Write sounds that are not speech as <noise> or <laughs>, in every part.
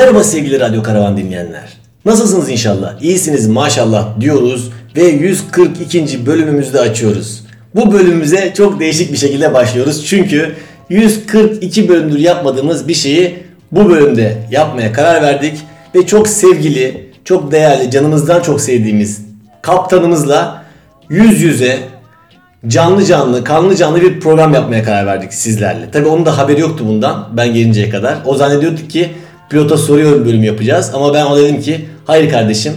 Merhaba sevgili Radyo Karavan dinleyenler. Nasılsınız inşallah? İyisiniz maşallah diyoruz ve 142. bölümümüzü de açıyoruz. Bu bölümümüze çok değişik bir şekilde başlıyoruz. Çünkü 142 bölümdür yapmadığımız bir şeyi bu bölümde yapmaya karar verdik. Ve çok sevgili, çok değerli, canımızdan çok sevdiğimiz kaptanımızla yüz yüze canlı canlı, kanlı canlı bir program yapmaya karar verdik sizlerle. Tabi onun da haberi yoktu bundan ben gelinceye kadar. O zannediyordu ki pilota soruyorum bölüm yapacağız. Ama ben ona dedim ki hayır kardeşim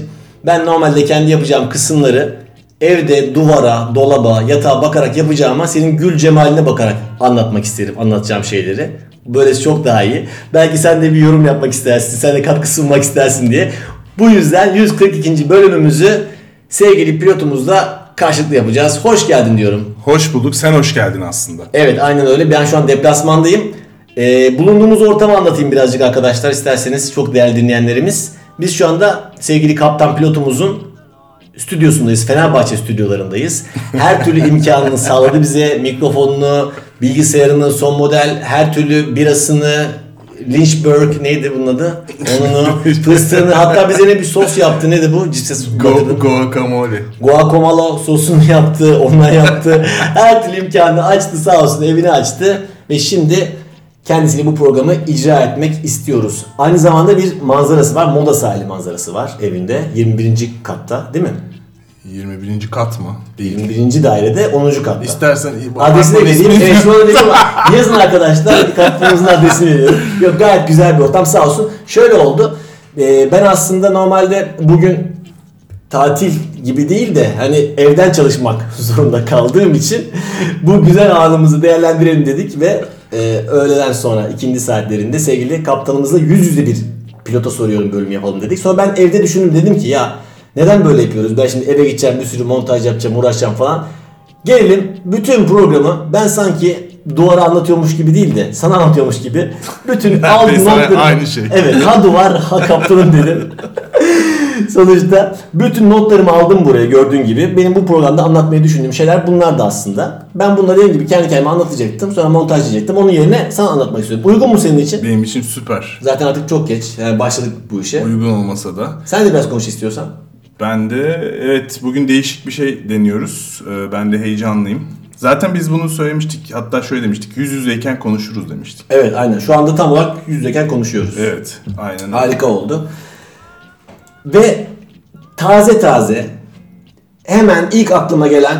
ben normalde kendi yapacağım kısımları evde duvara, dolaba, yatağa bakarak yapacağıma senin gül cemaline bakarak anlatmak isterim anlatacağım şeyleri. Böylesi çok daha iyi. Belki sen de bir yorum yapmak istersin, sen de katkı sunmak istersin diye. Bu yüzden 142. bölümümüzü sevgili pilotumuzla karşılıklı yapacağız. Hoş geldin diyorum. Hoş bulduk. Sen hoş geldin aslında. Evet aynen öyle. Ben şu an deplasmandayım. Ee, bulunduğumuz ortamı anlatayım birazcık arkadaşlar isterseniz çok değerli dinleyenlerimiz. Biz şu anda sevgili kaptan pilotumuzun stüdyosundayız. Fenerbahçe stüdyolarındayız. Her türlü imkanını sağladı bize. Mikrofonunu, bilgisayarını, son model her türlü birasını, Lynchburg neydi bunun adı? Onunu, <laughs> fıstığını hatta bize ne bir sos yaptı. Neydi bu? Ciddi Go, guacamole. Guacamole sosunu yaptı, ondan yaptı. Her türlü imkanını açtı sağ olsun evini açtı. Ve şimdi kendisiyle bu programı icra etmek istiyoruz. Aynı zamanda bir manzarası var. Moda sahili manzarası var evinde. 21. katta değil mi? 21. kat mı? Değil. 21. dairede 10. katta. İstersen Adresini vereyim. Evet şu anda vereyim. <laughs> Yazın arkadaşlar. Kaptanımızın adresini veriyorum. Yok gayet güzel bir ortam sağ olsun. Şöyle oldu. Ee, ben aslında normalde bugün tatil gibi değil de hani evden çalışmak <laughs> zorunda kaldığım için bu güzel anımızı değerlendirelim dedik ve e, öğleden sonra ikindi saatlerinde sevgili kaptanımızla yüz yüze bir pilota soruyorum bölüm yapalım dedik. Sonra ben evde düşündüm dedim ki ya neden böyle yapıyoruz? Ben şimdi eve gideceğim bir sürü montaj yapacağım uğraşacağım falan. Gelelim bütün programı ben sanki duvara anlatıyormuş gibi değil de sana anlatıyormuş gibi bütün <laughs> aldım aynı şey. Evet ha duvar ha kaptanım dedim. <laughs> <laughs> Sonuçta bütün notlarımı aldım buraya gördüğün gibi. Benim bu programda anlatmayı düşündüğüm şeyler bunlar da aslında. Ben bunları dediğim gibi kendi kendime anlatacaktım. Sonra montajlayacaktım. Onun yerine sana anlatmak istiyorum. Uygun mu senin için? Benim için süper. Zaten artık çok geç. Yani başladık bu işe. Uygun olmasa da. Sen de biraz konuş istiyorsan. Ben de evet bugün değişik bir şey deniyoruz. Ee, Ben de heyecanlıyım. Zaten biz bunu söylemiştik. Hatta şöyle demiştik. Yüz yüzeyken konuşuruz demiştik. Evet aynen. Şu anda tam olarak yüzdeyken konuşuyoruz. Evet. Aynen. Harika oldu. Ve taze taze hemen ilk aklıma gelen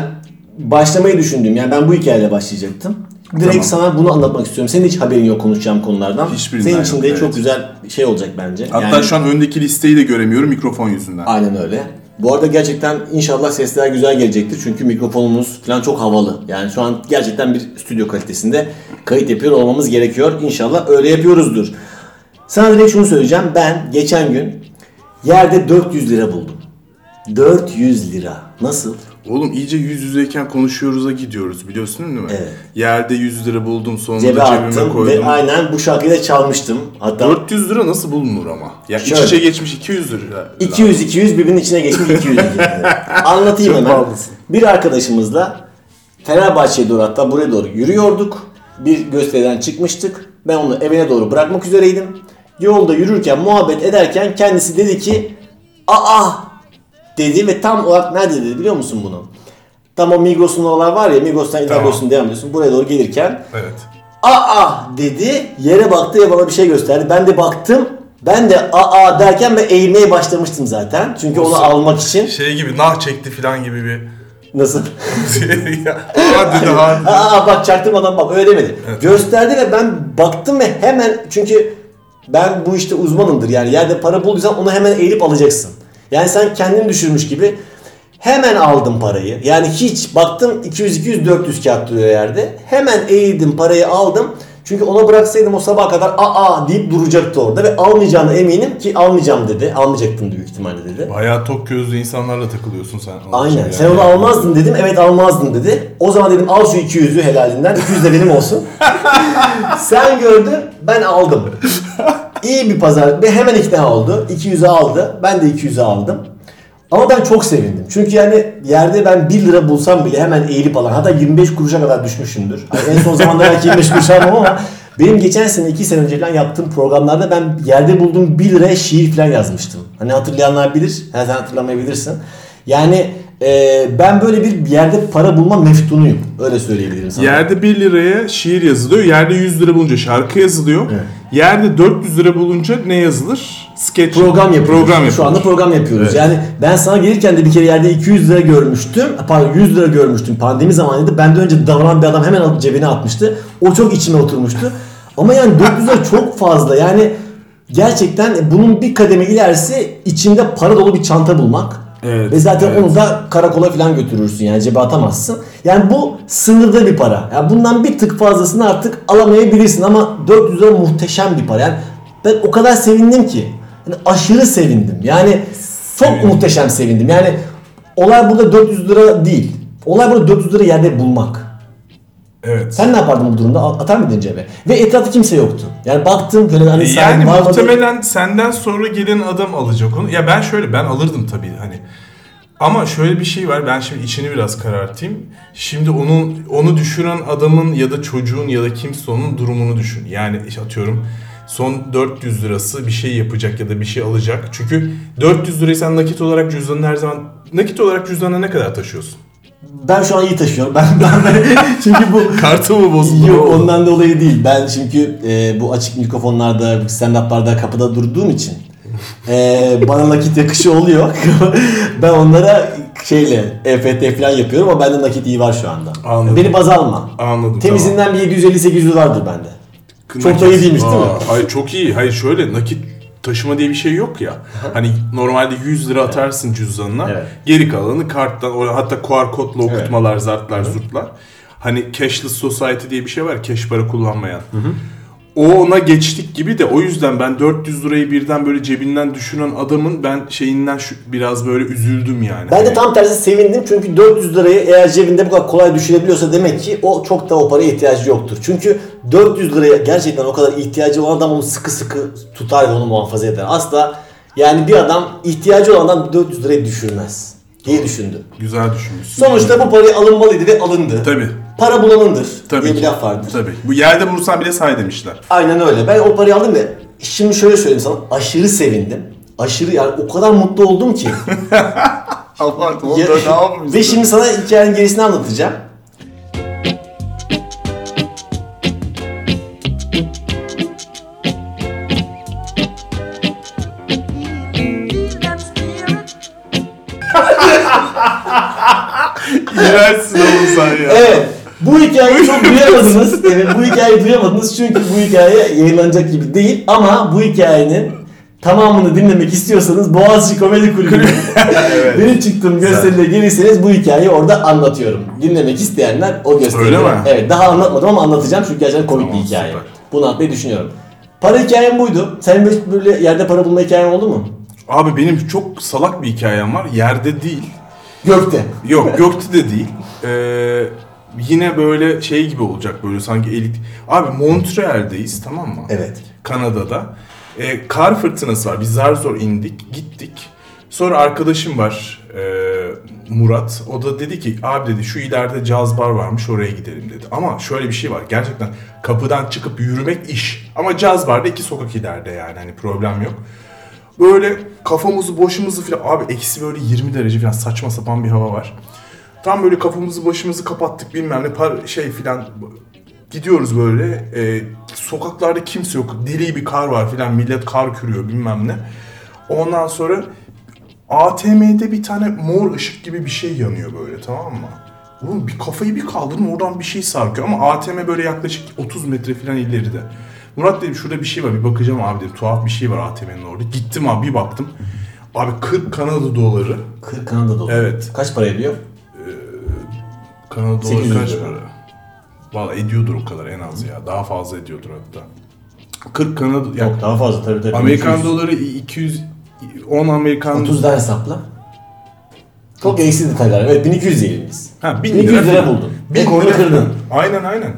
başlamayı düşündüğüm yani ben bu hikayeyle başlayacaktım. Direkt Tamam. sana bunu anlatmak istiyorum. Senin hiç haberin yok konuşacağım konulardan. Hiçbirinden Senin için de evet. çok güzel şey olacak bence. Hatta Yani- şu an öndeki listeyi de göremiyorum mikrofon yüzünden. Aynen öyle. Bu arada gerçekten inşallah sesler güzel gelecektir. Çünkü mikrofonumuz falan çok havalı. Yani şu an gerçekten bir stüdyo kalitesinde kayıt yapıyor olmamız gerekiyor. İnşallah öyle yapıyoruzdur. Sana direkt şunu söyleyeceğim. Ben geçen gün yerde 400 lira buldum. 400 lira. Nasıl? Oğlum iyice yüz yüzeyken konuşuyoruz'a gidiyoruz biliyorsun değil mi? Evet. Yerde 100 lira buldum sonra Cebe cebime attım koydum. ve aynen bu şarkıyı da çalmıştım. Hatta 400 lira nasıl bulunur ama? Ya iç Şöyle. içe geçmiş 200 lira. 200 200 birbirinin içine geçmiş 200. <laughs> Anlatayım Çok hemen. pahalısın. Bir arkadaşımızla Fenerbahçe'ye doğru hatta buraya doğru yürüyorduk. Bir gösteriden çıkmıştık. Ben onu evine doğru bırakmak üzereydim. Yolda yürürken muhabbet ederken kendisi dedi ki aa dedi ve tam olarak nerede dedi biliyor musun bunu? Tam o Migros'un oralar var ya Migros'tan İntergos'un devam ediyorsun. Buraya doğru gelirken Evet. aa dedi yere baktı ve bana bir şey gösterdi. Ben de baktım. Ben de aa derken ben eğilmeye başlamıştım zaten. Çünkü onu almak için. Şey gibi nah çekti falan gibi bir Nasıl? <laughs> <laughs> hadi dedi hadi. aa bak çaktırmadan bak öyle demedi. Gösterdi ve ben baktım ve hemen çünkü ben bu işte uzmanımdır yani yerde para bulduysan onu hemen eğilip alacaksın. Yani sen kendini düşürmüş gibi Hemen aldım parayı. Yani hiç baktım 200-200-400 kağıt duruyor yerde. Hemen eğildim parayı aldım. Çünkü ona bıraksaydım o sabah kadar aa deyip duracaktı orada ve almayacağına eminim ki almayacağım dedi. Almayacaktım büyük ihtimalle dedi. Bayağı tok gözlü insanlarla takılıyorsun sen. Aynen. Yani. Sen onu almazdın dedim. Evet almazdın dedi. O zaman dedim al şu 200'ü helalinden. 200 de benim olsun. <laughs> Sen gördün ben aldım. İyi bir pazar ve hemen ikna oldu. 200'ü aldı. Ben de 200'ü aldım. Ama ben çok sevindim. Çünkü yani yerde ben 1 lira bulsam bile hemen eğilip alan. Hatta 25 kuruşa kadar düşmüşümdür. Hani en son zamanlarda belki 25 kuruş almam ama benim geçen sene 2 sene önce falan yaptığım programlarda ben yerde bulduğum 1 liraya şiir falan yazmıştım. Hani hatırlayanlar bilir. Ha, sen hatırlamayabilirsin. Yani e, ben böyle bir yerde para bulma meftunuyum. Öyle söyleyebilirim sana. Yerde 1 liraya şiir yazılıyor. Yerde 100 lira bulunca şarkı yazılıyor. Evet. Yerde 400 lira bulunca ne yazılır? Sketch. program yapıyoruz. Program yapıyoruz. Şu anda program yapıyoruz. Evet. Yani ben sana gelirken de bir kere yerde 200 lira görmüştüm. Pardon 100 lira görmüştüm. Pandemi zamanıydı. Benden önce davranan bir adam hemen alıp cebine atmıştı. O çok içime oturmuştu. Ama yani 400 lira çok fazla. Yani gerçekten bunun bir kademe ilerisi içinde para dolu bir çanta bulmak. Evet, Ve zaten evet. onu da karakola falan götürürsün yani cebe atamazsın. Yani bu sınırda bir para. Yani bundan bir tık fazlasını artık alamayabilirsin ama 400 lira muhteşem bir para. Yani ben o kadar sevindim ki. Yani aşırı sevindim. Yani çok Sevindim. muhteşem sevindim. Yani olay burada 400 lira değil. Olay burada 400 lira yerde bulmak. Evet. Sen ne yapardın bu durumda? Atar mıydın cebe? Ve etrafta kimse yoktu. Yani baktım böyle hani sen yani var mı? muhtemelen senden sonra gelen adam alacak onu. Ya ben şöyle ben alırdım tabii hani. Ama şöyle bir şey var. Ben şimdi içini biraz karartayım. Şimdi onun onu düşüren adamın ya da çocuğun ya da kimse onun durumunu düşün. Yani atıyorum son 400 lirası bir şey yapacak ya da bir şey alacak. Çünkü 400 lirayı sen nakit olarak cüzdanın her zaman nakit olarak cüzdanına ne kadar taşıyorsun? Ben şu an iyi taşıyorum. <laughs> Ben, ben, çünkü bu <laughs> Kartı mı bozuldu? Yok ondan dolayı değil. Ben çünkü e, bu açık mikrofonlarda, stand-up'larda kapıda durduğum için e, bana nakit yakışı oluyor. <laughs> ben onlara şeyle EFT falan yapıyorum ama bende nakit iyi var şu anda. Anladım. Beni baz alma. Anladım. Temizinden bir 750-800 vardır bende. Çok da iyi değilmiş değil mi? Aa, Hayır çok iyi. Hayır şöyle nakit taşıma diye bir şey yok ya. Hani normalde 100 lira atarsın cüzdanına. Evet. Geri kalanı karttan hatta QR kodla okutmalar, zartlar, zurtlar. Hani cashless society diye bir şey var. Cash para kullanmayan. O ona geçtik gibi de o yüzden ben 400 lirayı birden böyle cebinden düşünen adamın ben şeyinden şu, biraz böyle üzüldüm yani. Ben de tam tersi sevindim çünkü 400 lirayı eğer cebinde bu kadar kolay düşürebiliyorsa demek ki o çok da o paraya ihtiyacı yoktur. Çünkü 400 liraya gerçekten o kadar ihtiyacı olan adam onu sıkı sıkı tutar ve onu muhafaza eder. Asla yani bir adam ihtiyacı olan adam 400 lirayı düşürmez diye düşündüm. Güzel düşünmüşsün. Sonuçta bu parayı alınmalıydı ve alındı. Tabii. Para bulanındır Tabii diye ki. bir laf vardır. Tabii. Bu yerde vursan bile say demişler. Aynen öyle. Ben o parayı aldım ve şimdi şöyle söyleyeyim sana aşırı sevindim. Aşırı yani o kadar mutlu oldum ki. <laughs> Allah Ya- Ve şimdi sana hikayenin gerisini anlatacağım. İğrençsin oğlum sen ya. Evet. Bu hikayeyi çok duyamadınız. <laughs> Evet, bu hikayeyi duyamadınız çünkü bu hikaye yayınlanacak gibi değil ama bu hikayenin tamamını dinlemek istiyorsanız Boğaziçi Komedi Kulübü'ne <laughs> benim çıktığım gösteride gelirseniz bu hikayeyi orada anlatıyorum. Dinlemek isteyenler o gösteride. Öyle mi? Evet daha anlatmadım ama anlatacağım çünkü gerçekten komik Tamam, bir hikaye. süper. Bunu anlatmayı düşünüyorum. Para hikayem buydu. Böyle- böyle yerde para bulma hikayen oldu mu? Abi benim çok salak bir hikayem var. Yerde değil. Gökte. Yok gökte de değil. Ee, yine böyle şey gibi olacak böyle sanki elit. Abi Montreal'deyiz tamam mı? Evet. Kanada'da. Ee, kar fırtınası var. Biz zar zor indik, gittik. Sonra arkadaşım var e, Murat. O da dedi ki abi dedi şu ileride caz bar varmış oraya gidelim dedi. Ama şöyle bir şey var. Gerçekten kapıdan çıkıp yürümek iş. Ama caz barda iki sokak ileride yani hani problem yok. Böyle kafamızı başımızı filan abi eksi böyle 20 derece falan saçma sapan bir hava var. Tam böyle kafamızı başımızı kapattık bilmem ne par şey filan gidiyoruz böyle e, sokaklarda kimse yok deli bir kar var filan millet kar kürüyor bilmem ne. Ondan sonra ATM'de bir tane mor ışık gibi bir şey yanıyor böyle tamam mı? Oğlum bir kafayı bir kaldırdım oradan bir şey sarkıyor ama ATM böyle yaklaşık 30 metre falan ileride. Murat dedim şurada bir şey var bir bakacağım abi dedim tuhaf bir şey var ATM'nin orada. Gittim abi bir baktım. Abi 40 Kanada doları. 40 Kanada doları. Evet. Kaç para ediyor? Kanada 800 doları kaç lira. para? Valla ediyordur o kadar en az ya. Daha fazla ediyordur hatta. 40 Kanada... Yani Yok daha fazla tabii tabii. Amerikan 200. doları 200... 10 Amerikan... 30'dan hesapla. Çok gereksiz detaylar. Evet 1200 diyelim biz. Ha, 1000 1200 lira falan. buldun. Rekorunu lira. kırdın. Aynen aynen.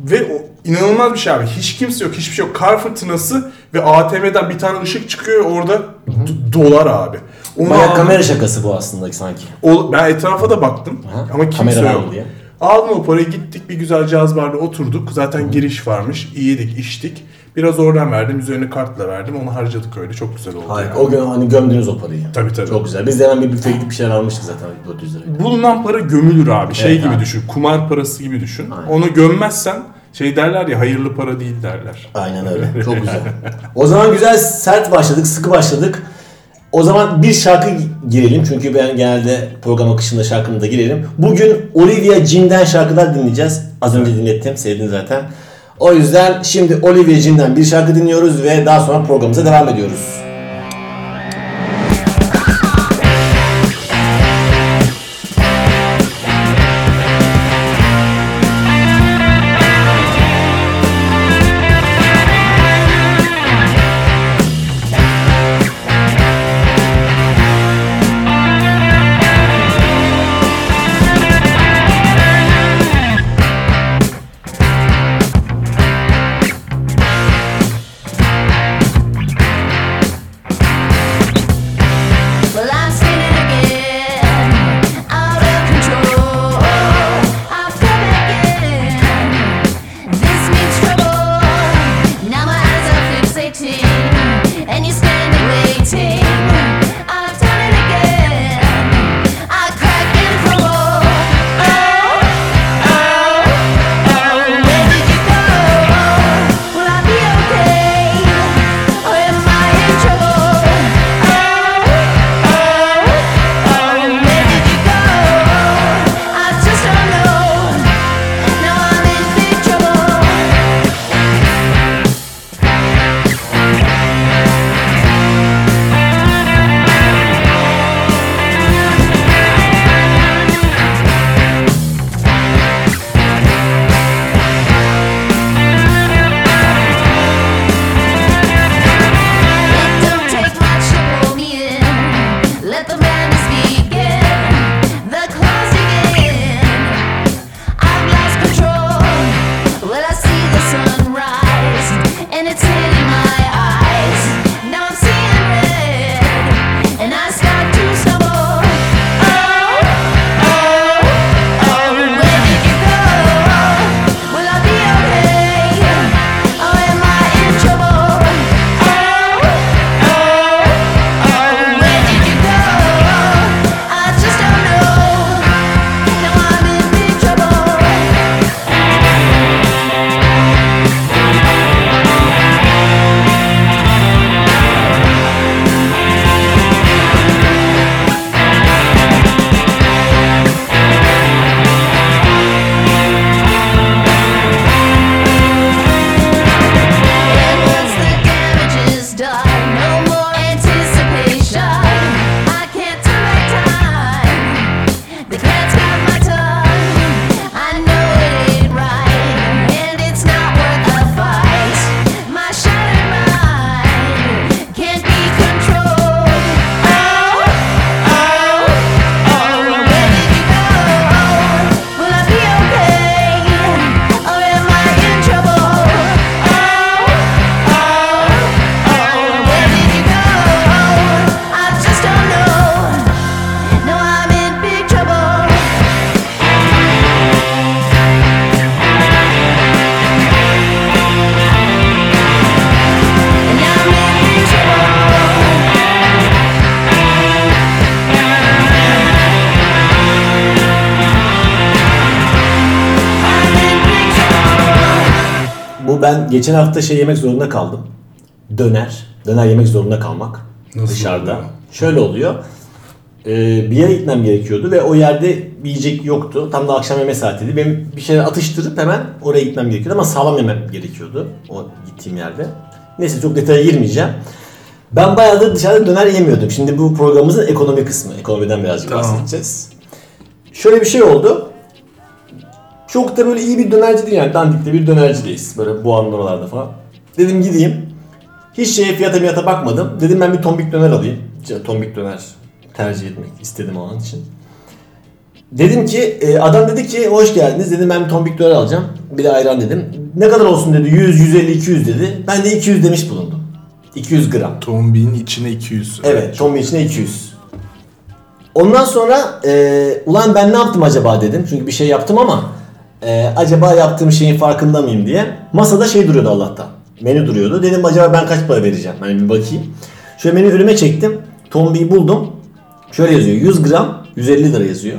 Ve o inanılmaz bir şey abi. Hiç kimse yok, hiçbir şey yok. Kar fırtınası ve ATM'den bir tane ışık çıkıyor orada d- dolar abi. Onu Bayağı aldım. kamera şakası bu aslında sanki. O- ben etrafa da baktım Aha, ama kimse kamera var yok. diye. Aldım o parayı gittik bir güzel caz barda oturduk. Zaten giriş varmış. İyiydik, içtik. Biraz oradan verdim. Üzerine kartla verdim. Onu harcadık öyle. Çok güzel oldu. Harika. yani. O gün hani gömdünüz o parayı. Tabii, tabii. Çok güzel. Biz de hemen bir büfe gidip bir şeyler almıştık zaten 400 liraya. Bulunan para gömülür abi. Şey Evet gibi abi. düşün. Kumar parası gibi düşün. Aynen. Onu gömmezsen şey derler ya hayırlı para değil derler. Aynen öyle. <laughs> Çok güzel. O zaman güzel sert başladık, sıkı başladık. O zaman bir şarkı girelim çünkü ben genelde program akışında şarkını da girelim. Bugün Olivia Jim'den şarkılar dinleyeceğiz. Az önce dinlettim, sevdin zaten. O yüzden şimdi Olivia Jim'den bir şarkı dinliyoruz ve daha sonra programımıza devam ediyoruz. Geçen hafta şey yemek zorunda kaldım. Döner. Döner yemek zorunda kalmak. Nasıl dışarıda. oluyor? Şöyle oluyor. Ee, bir yere gitmem gerekiyordu ve o yerde yiyecek yoktu. Tam da akşam yeme saatiydi. Benim bir şeyler atıştırıp hemen oraya gitmem gerekiyordu ama sağlam yemem gerekiyordu o gittiğim yerde. Neyse çok detaya girmeyeceğim. Ben bayağıdır dışarıda döner yemiyordum. Şimdi bu programımızın ekonomi kısmı. Ekonomiden birazcık Tamam. bahsedeceğiz. Şöyle bir şey oldu. Çok da böyle iyi bir dönerci değil yani dandikte bir dönercideyiz. Böyle Boğa'nın oralarda falan. Dedim gideyim. Hiç şeye fiyata miyata bakmadım. Dedim ben bir tombik döner alayım. İşte Tombik döner tercih etmek istedim o an için. Dedim ki e, adam dedi ki hoş geldiniz dedim ben bir tombik döner alacağım. Bir de ayran dedim. Ne kadar olsun dedi 100, 150, 200 dedi. Ben de 200 demiş bulundum. 200 gram. Tombinin içine 200. Evet, tombik içine 200. Ondan sonra e, ulan ben ne yaptım acaba dedim. Çünkü bir şey yaptım ama e, acaba yaptığım şeyin farkında mıyım diye. Masada şey duruyordu Allah'tan. Menü duruyordu. Dedim acaba ben kaç para vereceğim? Hani bir bakayım. Şöyle menü önüme çektim. Tombiyi buldum. Şöyle yazıyor. 100 gram 150 lira yazıyor.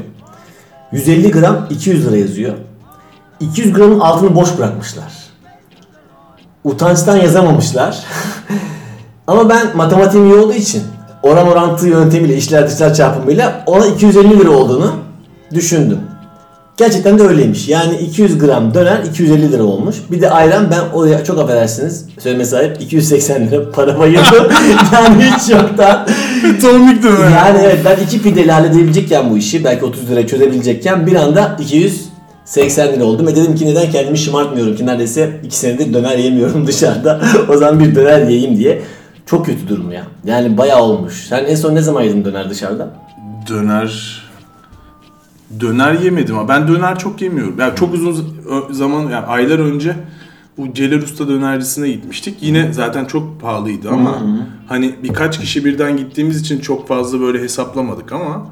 150 gram 200 lira yazıyor. 200 gramın altını boş bırakmışlar. Utançtan yazamamışlar. <laughs> Ama ben matematiğim iyi olduğu için oran orantı yöntemiyle işler dışlar çarpımıyla ona 250 lira olduğunu düşündüm. Gerçekten de öyleymiş. Yani 200 gram döner 250 lira olmuş. Bir de ayran ben oraya çok affedersiniz söyleme sahip 280 lira para bayıldım. <laughs> yani hiç yoktan. Tombik döner. Yani evet ben iki pideyle halledebilecekken bu işi belki 30 liraya çözebilecekken bir anda 280 lira oldum ve dedim ki neden kendimi şımartmıyorum ki neredeyse 2 senedir döner yemiyorum <laughs> dışarıda. o zaman bir döner yiyeyim diye. Çok kötü durum ya. Yani bayağı olmuş. Sen en son ne zaman yedin döner dışarıda? Döner döner yemedim ama ben döner çok yemiyorum. Yani çok uzun zaman yani aylar önce bu Celal Usta dönercisine gitmiştik. Yine zaten çok pahalıydı ama hani birkaç kişi birden gittiğimiz için çok fazla böyle hesaplamadık ama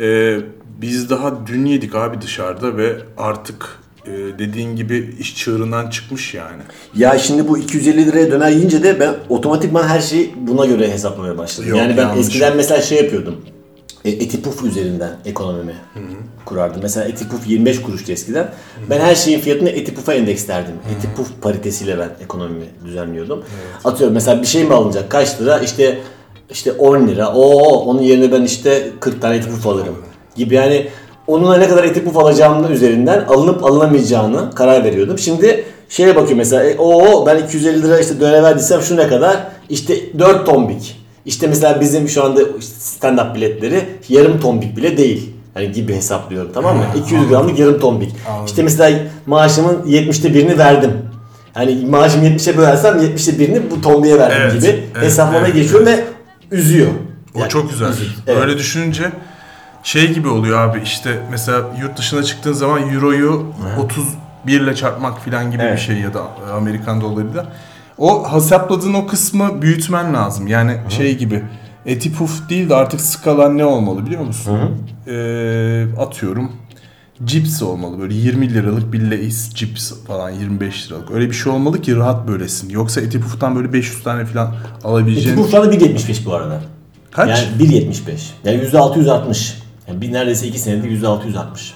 e, biz daha dün yedik abi dışarıda ve artık e, dediğin gibi iş çığırından çıkmış yani. Ya şimdi bu 250 liraya döner yiyince de ben otomatikman her şeyi buna göre hesaplamaya başladım. Yok, yani ben yanlış. eskiden mesela şey yapıyordum. E, eti puf üzerinden ekonomimi kurardım. Mesela eti puf 25 kuruştu eskiden. Ben her şeyin fiyatını eti pufa endekslerdim. Eti puf paritesiyle ben ekonomimi düzenliyordum. Atıyorum mesela bir şey mi alınacak kaç lira? İşte işte 10 lira. Oo onun yerine ben işte 40 tane eti puf alırım gibi yani onunla ne kadar eti puf alacağımın üzerinden alınıp alınamayacağını karar veriyordum. Şimdi şeye bakıyorum mesela e, o ben 250 lira işte döner verdiysem şu ne kadar? İşte 4 tombik. İşte mesela bizim şu anda stand-up biletleri yarım tombik bile değil. Hani gibi hesaplıyorum tamam mı? 200 gramlık yarım tombik. İşte mesela maaşımın 70'te birini verdim. Hani maaşımı 70'e bölersem 70'te birini bu tombiye verdim Evet, gibi evet, hesaplamaya evet, geçiyorum ve üzüyor. O Yani çok güzel. üzücü. Evet. Öyle düşününce şey gibi oluyor abi işte mesela yurt dışına çıktığın zaman euroyu 31 ile çarpmak falan gibi Evet. bir şey ya da Amerikan dolarıyla. O hesapladığın o kısmı büyütmen lazım. Yani şey gibi eti puf değil de artık skalan ne olmalı biliyor musun? Ee, atıyorum cips olmalı böyle 20 liralık bir Lay's cips falan 25 liralık. Öyle bir şey olmalı ki rahat bölesin. Yoksa eti puftan böyle 500 tane falan Eti alabileceğin... puf şu anda 1.75 bu arada. Kaç? Yani 1.75. Yani %660. Yani bir neredeyse 2 senedir %660.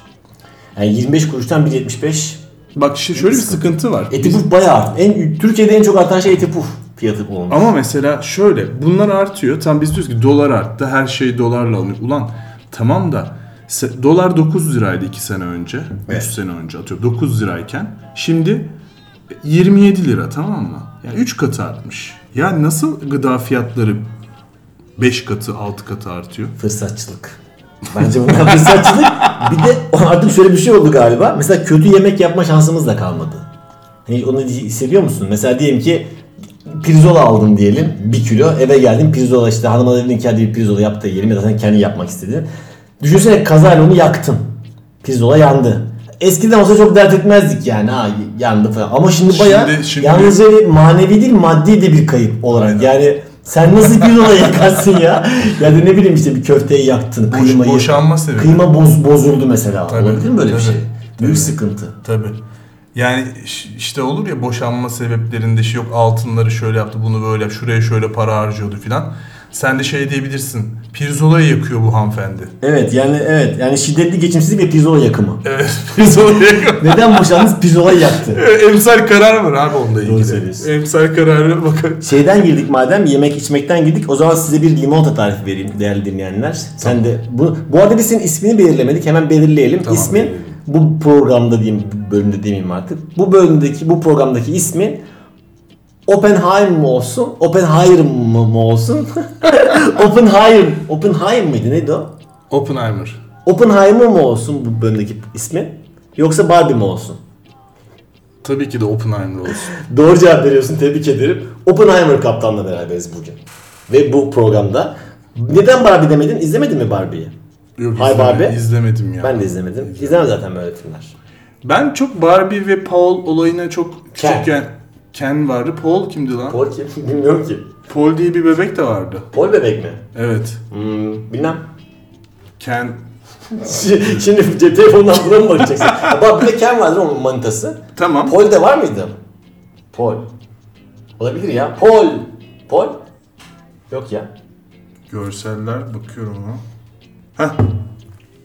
Yani 25 kuruştan 1.75. Bak işte şöyle bir sıkıntı var. Eti puf bayağı arttı. En, Türkiye'de en çok artan şey eti puf fiyatı olmuş. Ama mesela şöyle bunlar artıyor. Tam biz diyoruz ki dolar arttı. Her şey dolarla alınıyor. Ulan tamam da se- dolar 9 liraydı 2 sene önce. 3 Evet. sene önce atıyorum. 9 lirayken. Şimdi 27 lira tamam mı? Yani 3 katı artmış. Yani nasıl gıda fiyatları 5 katı 6 katı artıyor? Fırsatçılık. Bence bunlar fırsatçılık. Bir de artık şöyle bir şey oldu galiba. Mesela kötü yemek yapma şansımız da kalmadı. Hani onu hissediyor musun? Mesela diyelim ki pirzola aldım diyelim. Bir kilo eve geldim pirzola işte hanıma dedim ki hadi bir pirzola yap da yiyelim ya da sen kendi yapmak istedin. Düşünsene kazayla onu yaktın. Pirzola yandı. Eskiden olsa çok dert etmezdik yani. Ha yandı falan. Ama şimdi bayağı Şimdi- şimdi- yalnızca manevi değil maddi de bir kayıp olarak. Aynen. Yani sen nasıl pirzola yakarsın ya? Ya da ne bileyim işte bir köfteyi yaktın. Boş- Kıymayı, boşanma sebebi. Kıyma boz, bozuldu mesela. Tabii, Olabilir mi böyle bir tabii, şey? Büyük tabii. sıkıntı. Tabii. Yani işte olur ya boşanma sebeplerinde şey yok altınları şöyle yaptı bunu böyle şuraya şöyle para harcıyordu filan. Sen de şey diyebilirsin. Pirzolayı yakıyor bu hanımefendi. Evet yani evet yani şiddetli geçimsizlik ve pirzola yakımı. Evet <laughs> pirzolayı yakıyor. Neden boşandınız? Pirzolayı yaktı. <laughs> Emsal karar var abi onunla ilgili. söylüyorsun. Emsal kararı bakın. Şeyden girdik madem yemek içmekten girdik o zaman size bir limonata tarifi vereyim değerli dinleyenler. Sen de bu bu arada biz senin ismini belirlemedik hemen belirleyelim. Tamam, İsmin belirleyelim. bu programda diyeyim bölümde demeyeyim artık. Bu bölümdeki bu programdaki ismi Oppenheim mi olsun? Oppenheimer mı, mı olsun? <laughs> Oppenheim. Oppenheim mıydı? Neydi o? Oppenheimer. Oppenheimer mı olsun bu bölümdeki ismi? Yoksa Barbie mi olsun? Tabii ki de Oppenheimer olsun. <laughs> Doğru cevap veriyorsun. Tebrik ederim. Oppenheimer kaptanla beraberiz bugün. Ve bu programda neden Barbie demedin? İzlemedin mi Barbie'yi? Yok Hay izleme- Barbie. izlemedim ya. Ben de izlemedim. İzleme zaten böyle filmler. Ben çok Barbie ve Paul olayına çok Ken. küçükken Ken vardı. Paul kimdi lan? Paul. Paul kim? <laughs> Bilmiyorum ki. diye bir bebek de vardı. Paul bebek mi? Evet. Hmm, bilmem. Ken <laughs> Şimdi şimdi cep telefonundan buna mı bakacaksın? <laughs> Bak bir de Ken vardır onun manitası. tamam. Paul de var mıydı? Paul. Olabilir ya. Paul. Paul? Yok ya. Görseller bakıyorum ona. Heh.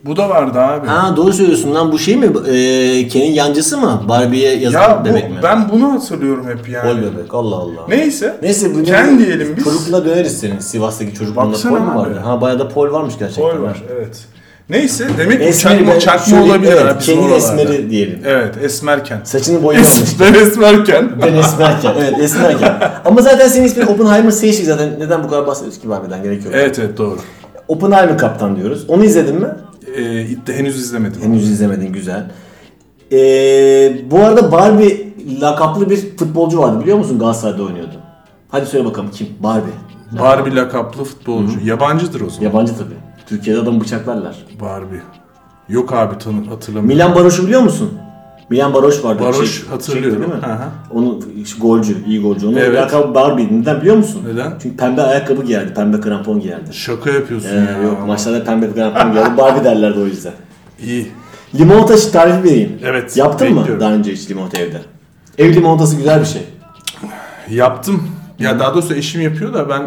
Bu da vardı abi. Ha doğru söylüyorsun lan bu şey mi? Ee, Ken'in yancısı mı? Barbie'ye yazan ya bu, bebek mi? ben bunu hatırlıyorum hep yani. Paul bebek. Allah Allah. Neyse. Neyse bu Ken diyelim biz. Çocukluğuna döneriz senin. Sivas'taki çocukluğunda Paul mu vardı? Ha bayağı da Paul varmış gerçekten. Paul var evet. Neyse demek ki çakma, çakma olabilir evet, abi Ken'in esmeri diyelim. Evet esmerken. Saçını boyamamış. ben esmerken. <laughs> ben esmerken. Evet esmerken. <laughs> Ama zaten senin ismin Oppenheimer seçtik zaten. Neden bu kadar bahsediyoruz ki Barbie'den gerek yok. evet evet doğru. Oppenheimer kaptan diyoruz. Onu izledin mi? Ee, de henüz izlemedim. Henüz izlemedin güzel. Ee, bu arada Barbie lakaplı bir futbolcu vardı biliyor musun Galatasaray'da oynuyordu. Hadi söyle bakalım kim? Barbie. Barbie lakaplı futbolcu. Yabancıdır o zaman. Yabancı tabii. Türkiye'de adamı bıçaklarlar. Barbie. Yok abi tanı hatırlamıyorum. Milan Baroş'u biliyor musun? Milan Baroş vardı. Baroş Çek- hatırlıyorum. çekti değil mi? Hı hı. Onun işte golcü, iyi golcü. Onun Evet. lakabı Barbie'ydi. Neden biliyor musun? Neden? Çünkü pembe ayakkabı giyerdi, pembe krampon giyerdi. Şaka yapıyorsun Ee, ya. yok maçlarda pembe krampon giyerdi. <laughs> Barbie derlerdi o yüzden. İyi. Limonata tarifi vereyim. Evet, Yaptın mı bekliyorum. daha önce hiç limonata evde? Ev limonatası güzel bir şey. Yaptım. Ya daha doğrusu eşim yapıyor da ben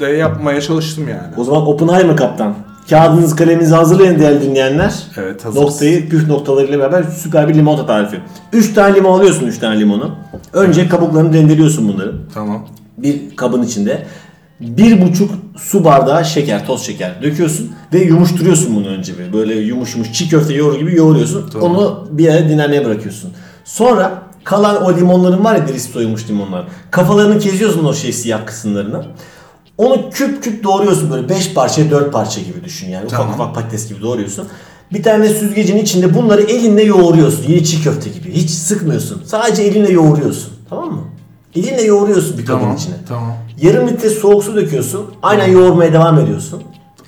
de yapmaya çalıştım yani. O zaman Oppenheimer kaptan. Kağıdınızı kaleminizi hazırlayın değerli dinleyenler. Evet, hazırız. Noktayı püf noktalarıyla beraber süper bir limonata tarifi. 3 tane limon alıyorsun 3 tane limonu. Önce kabuklarını rendeliyorsun bunları. Tamam. Bir kabın içinde. Bir buçuk su bardağı şeker, toz şeker döküyorsun ve yumuşturuyorsun bunu önce bir. Böyle yumuş yumuş çiğ köfte yoğurur gibi yoğuruyorsun. Tamam. Onu bir yere dinlenmeye bırakıyorsun. Sonra kalan o limonların var ya derisi soyulmuş limonlar. Kafalarını kesiyorsun o şey siyah kısımlarını. Onu küp küp doğruyorsun böyle 5 parça 4 parça gibi düşün yani. Tamam. Ufak ufak patates gibi doğruyorsun. Bir tane süzgecin içinde bunları elinle yoğuruyorsun. Yine çiğ köfte gibi. Hiç sıkmıyorsun. Sadece elinle yoğuruyorsun. Tamam mı? Elinle yoğuruyorsun bir kabın Tamam. içine. Tamam. Yarım litre soğuk su döküyorsun. Aynen yoğurmaya devam ediyorsun.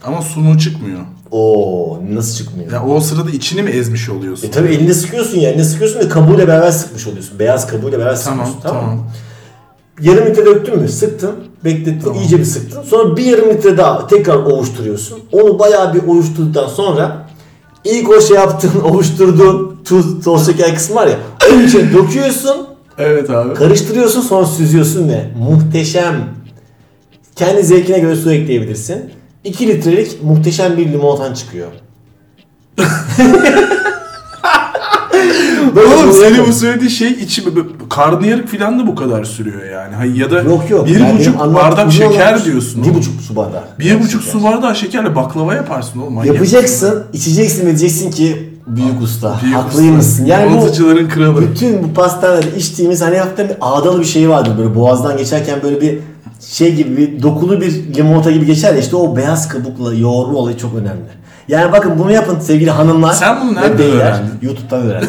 Ama sunu çıkmıyor. Oo nasıl çıkmıyor? Ya o sırada içini mi ezmiş oluyorsun? E tabi elinde sıkıyorsun ya. Elinde sıkıyorsun ve kabuğuyla beraber sıkmış oluyorsun. Beyaz kabuğuyla beraber Tamam, sıkıyorsun. tamam. mı? Yarım litre döktün mü? Sıktın, beklettin, iyice bir sıktın. Sonra bir yarım litre daha tekrar ovuşturuyorsun. Onu bayağı bir ovuşturduktan sonra ilk o şey yaptığın, <laughs> ovuşturduğun tuz, toz şeker kısmı var ya. Onun içine döküyorsun, Evet abi. karıştırıyorsun sonra süzüyorsun ve muhteşem. Kendi zevkine göre su ekleyebilirsin. 2 litrelik muhteşem bir limonatan çıkıyor. <laughs> Oğlum senin bu söylediği şey içi karnıyarık falan da bu kadar sürüyor yani. Hayır ya da Yok yok. bir Yani buçuk benim anlattığım bardak şeker diyorsun. Bir oğlum. buçuk su bardağı. Bir buçuk su bardağı şekerle baklava yaparsın oğlum. manyak Yapacaksın, içeceksin ve diyeceksin ki büyük usta, haklıymışsın. usta. Yani bu kralı. bütün bu pastanelerde içtiğimiz hani hafiften ağdalı bir şey vardır böyle boğazdan geçerken böyle bir şey gibi bir dokulu bir limonata gibi geçer ya işte o beyaz kabukla yoğurma olayı çok önemli. Yani bakın bunu yapın sevgili hanımlar. Sen bunu nereden öğrendin? YouTube'dan öğrendim.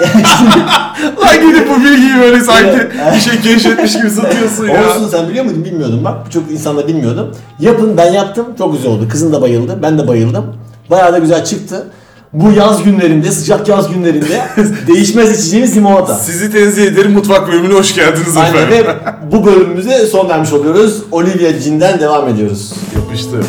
<laughs> Lan gidip bu bilgiyi böyle sanki bir şey keşfetmiş gibi satıyorsun ya. Olsun sen biliyor muydun bilmiyordum bak birçok insan da bilmiyordum. Yapın ben yaptım çok güzel oldu. Kızım da bayıldı ben de bayıldım. Bayağı da güzel çıktı. Bu yaz günlerinde sıcak yaz günlerinde <laughs> değişmez içeceğimiz limonata. Sizi tenzih ederim mutfak bölümüne hoş geldiniz Aynen efendim. ve bu bölümümüze son vermiş oluyoruz. Olivia Cin'den devam ediyoruz. Yapıştır.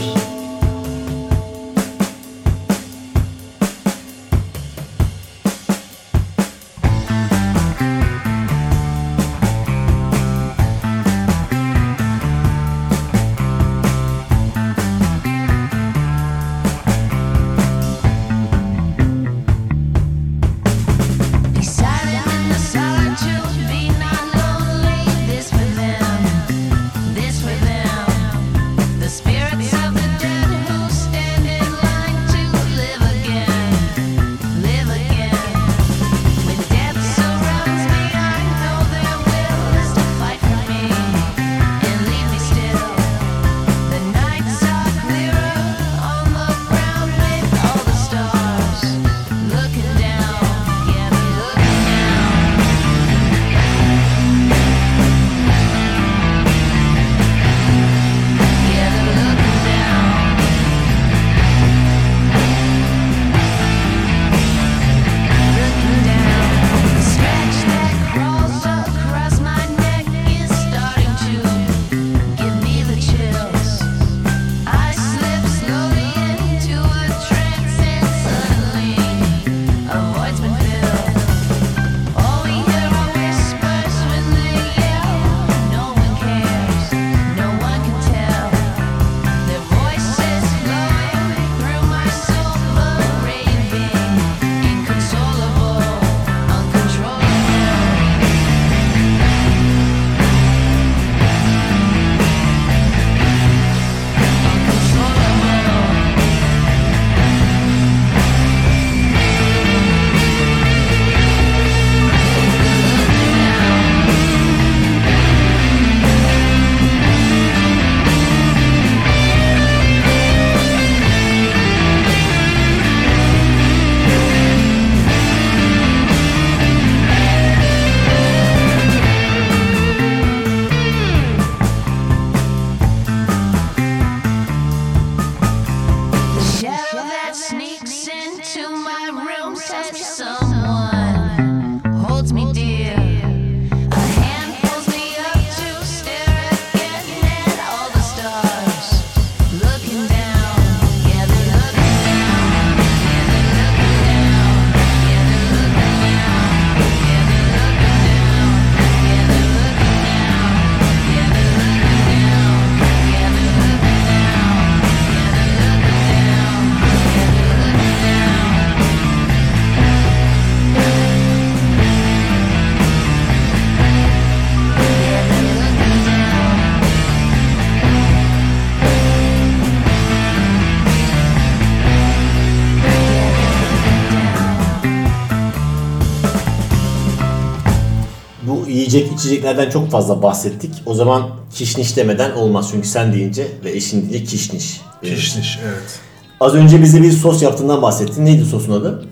Yiyecek içeceklerden çok fazla bahsettik. O zaman kişniş demeden olmaz. Çünkü sen deyince ve eşin deyince kişniş. Kişniş evet. Az önce bize bir sos yaptığından bahsettin. Neydi sosun adı?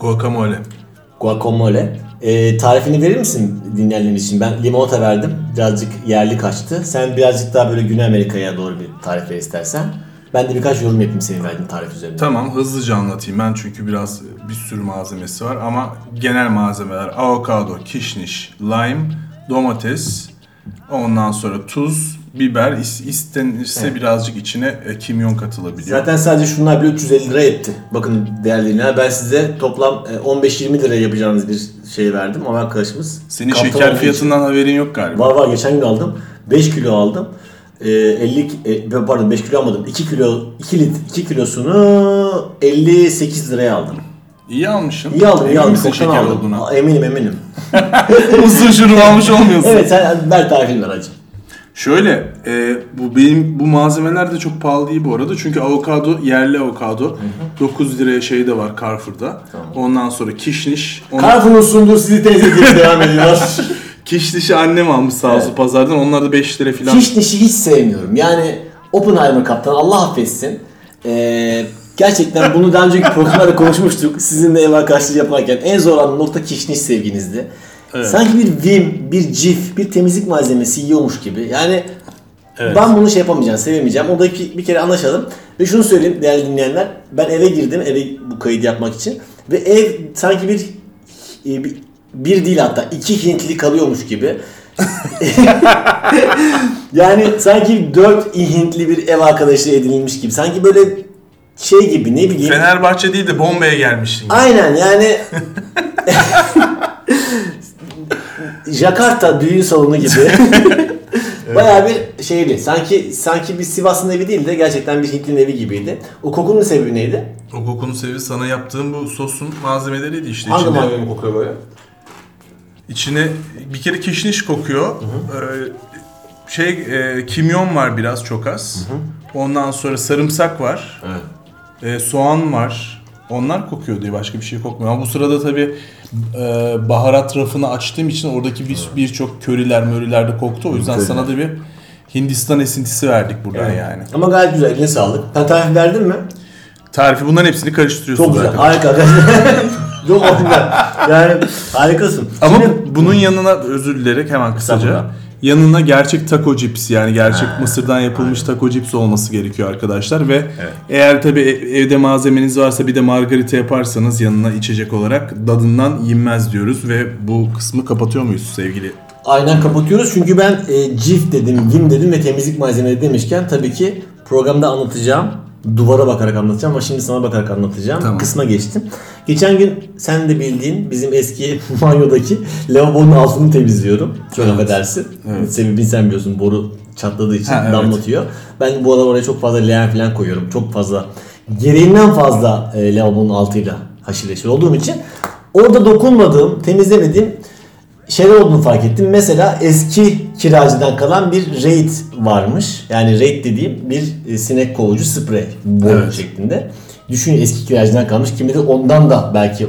Guacamole. Guacamole. Ee, tarifini verir misin dinleyenlerimiz için? Ben limonata verdim. Birazcık yerli kaçtı. Sen birazcık daha böyle Güney Amerika'ya doğru bir tarif ver istersen. Ben de birkaç yorum yapayım senin verdiğin tarif üzerine. Tamam hızlıca anlatayım ben çünkü biraz bir sürü malzemesi var ama genel malzemeler avokado, kişniş, lime, domates, ondan sonra tuz, biber, is- istenirse Evet. birazcık içine e, kimyon katılabiliyor. Zaten sadece şunlar bile 350 lira etti. Bakın değerli dinleyenler ben size toplam e, 15-20 lira yapacağınız bir şey verdim ama arkadaşımız... Senin şeker fiyatından haberin yok galiba. için- Var var geçen gün aldım. 5 kilo aldım. E, 50 e, pardon 5 kilo almadım. 2 kilo 2 lit 2 kilosunu 58 liraya aldım. İyi almışsın. İyi aldım, iyi Emin aldım. misin şeker aldım. olduğuna? Aa, Eminim eminim. <laughs> Uzun şurup almış olmuyorsun. Evet sen ver tarifini ver hacı. Şöyle, e, bu benim bu malzemeler de çok pahalı değil bu arada. Çünkü avokado, yerli avokado. 9 liraya şey de var Carrefour'da. Ondan sonra kişniş. Onu, Carrefour'un sunduğu sizi teyze diye devam ediyor. <laughs> kişnişi annem almış sağ olsun pazardan. Onlar da 5 lira falan. Kişnişi hiç sevmiyorum. Yani Oppenheimer kaptan Allah affetsin. Ee, gerçekten bunu daha önceki programlarda konuşmuştuk. Sizinle ev arkadaşlığı yaparken en zor olan nokta kişniş sevginizdi. Sanki bir Vim, bir Cif, bir temizlik malzemesi yiyormuş gibi. Yani Evet. ben bunu şey yapamayacağım, sevemeyeceğim. Onda bir, bir kere anlaşalım. Ve şunu söyleyeyim değerli dinleyenler. Ben eve girdim, eve bu kaydı yapmak için. Ve ev sanki bir e, bir, bir değil hatta iki Hintli kalıyormuş gibi. <laughs> yani sanki dört Hintli bir ev arkadaşı edinilmiş gibi. Sanki böyle şey gibi ne bileyim. Fenerbahçe değil de Bombay'a gelmişsin. Aynen yani <laughs> Jakarta düğün salonu gibi. <laughs> Bayağı bir şeyli. Sanki sanki bir Sivas'ın evi değil de gerçekten bir Hintli'nin evi gibiydi. O kokunun sebebi neydi? O kokunun sebebi sana yaptığım bu sosun malzemeleriydi işte. Hangi içinde, malzeme kokuyor böyle? içine bir kere kişniş kokuyor. Ee, şey e, kimyon var biraz çok az. Ondan sonra sarımsak var. Evet. Ee, soğan var. Onlar kokuyor diye başka bir şey kokmuyor. Ama bu sırada tabi baharat rafını açtığım için oradaki bir birçok köriler möriler de koktu. O yüzden sana da bir Hindistan esintisi verdik buradan yani. Ama gayet güzel. Eline sağlık. Sen tarif verdin mi? Tarifi bunların hepsini karıştırıyorsun Çok güzel. zaten. Harika. <laughs> Çok güzel. Yani harikasın. Ama Şimdi- bunun yanına özür dileyerek hemen kısaca Estağfurullah. Yanına gerçek taco cips yani gerçek mısırdan yapılmış taco cips olması gerekiyor arkadaşlar ve eğer tabi evde malzemeniz varsa bir de margarita yaparsanız yanına içecek olarak dadından yenmez diyoruz ve bu kısmı kapatıyor muyuz sevgili? Aynen kapatıyoruz çünkü ben e, cif dedim, vim dedim ve temizlik malzemeleri demişken tabii ki programda anlatacağım. Duvara bakarak anlatacağım ama şimdi sana bakarak anlatacağım. Tamam. Kısma geçtim. Geçen gün sen de bildiğin bizim eski <laughs> banyodaki lavabonun altını temizliyorum. Çok affedersin. Evet. Sebebini sen biliyorsun boru çatladığı için Ha, evet. damlatıyor. Ben bu arada oraya çok fazla leğen falan koyuyorum. Çok fazla gereğinden fazla e, lavabonun altıyla haşır neşir olduğum için orada dokunmadığım, temizlemediğim şeyler olduğunu fark ettim. Mesela eski kiracıdan kalan bir raid varmış. Yani raid dediğim bir e, sinek kovucu sprey boru Evet. şeklinde. Düşün eski kiracıdan kalmış. Kimi de ondan da belki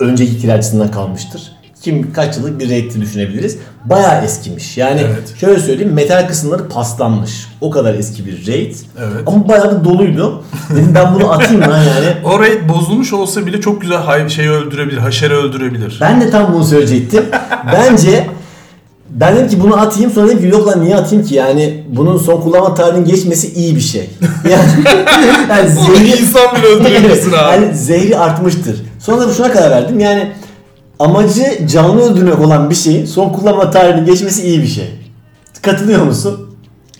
önceki kiracısından kalmıştır. Kim kaç yıllık bir raid'i düşünebiliriz. Bayağı eskimiş. Yani Evet. şöyle söyleyeyim metal kısımları paslanmış. O kadar eski bir raid. Evet. Ama bayağı da doluydu. Dedim ben bunu atayım lan yani. <laughs> O raid bozulmuş olsa bile çok güzel şeyi öldürebilir, haşere öldürebilir. Ben de tam bunu söyleyecektim. <laughs> Bence Ben dedim ki bunu atayım sonra dedim ki yok lan niye atayım ki yani bunun son kullanma tarihinin geçmesi iyi bir şey. <laughs> Yani, yani zehri, insan bile öldürebilirsin abi. yani zehri artmıştır. Sonra da şuna karar verdim yani amacı canlı öldürmek olan bir şeyin son kullanma tarihinin geçmesi iyi bir şey. Katılıyor musun?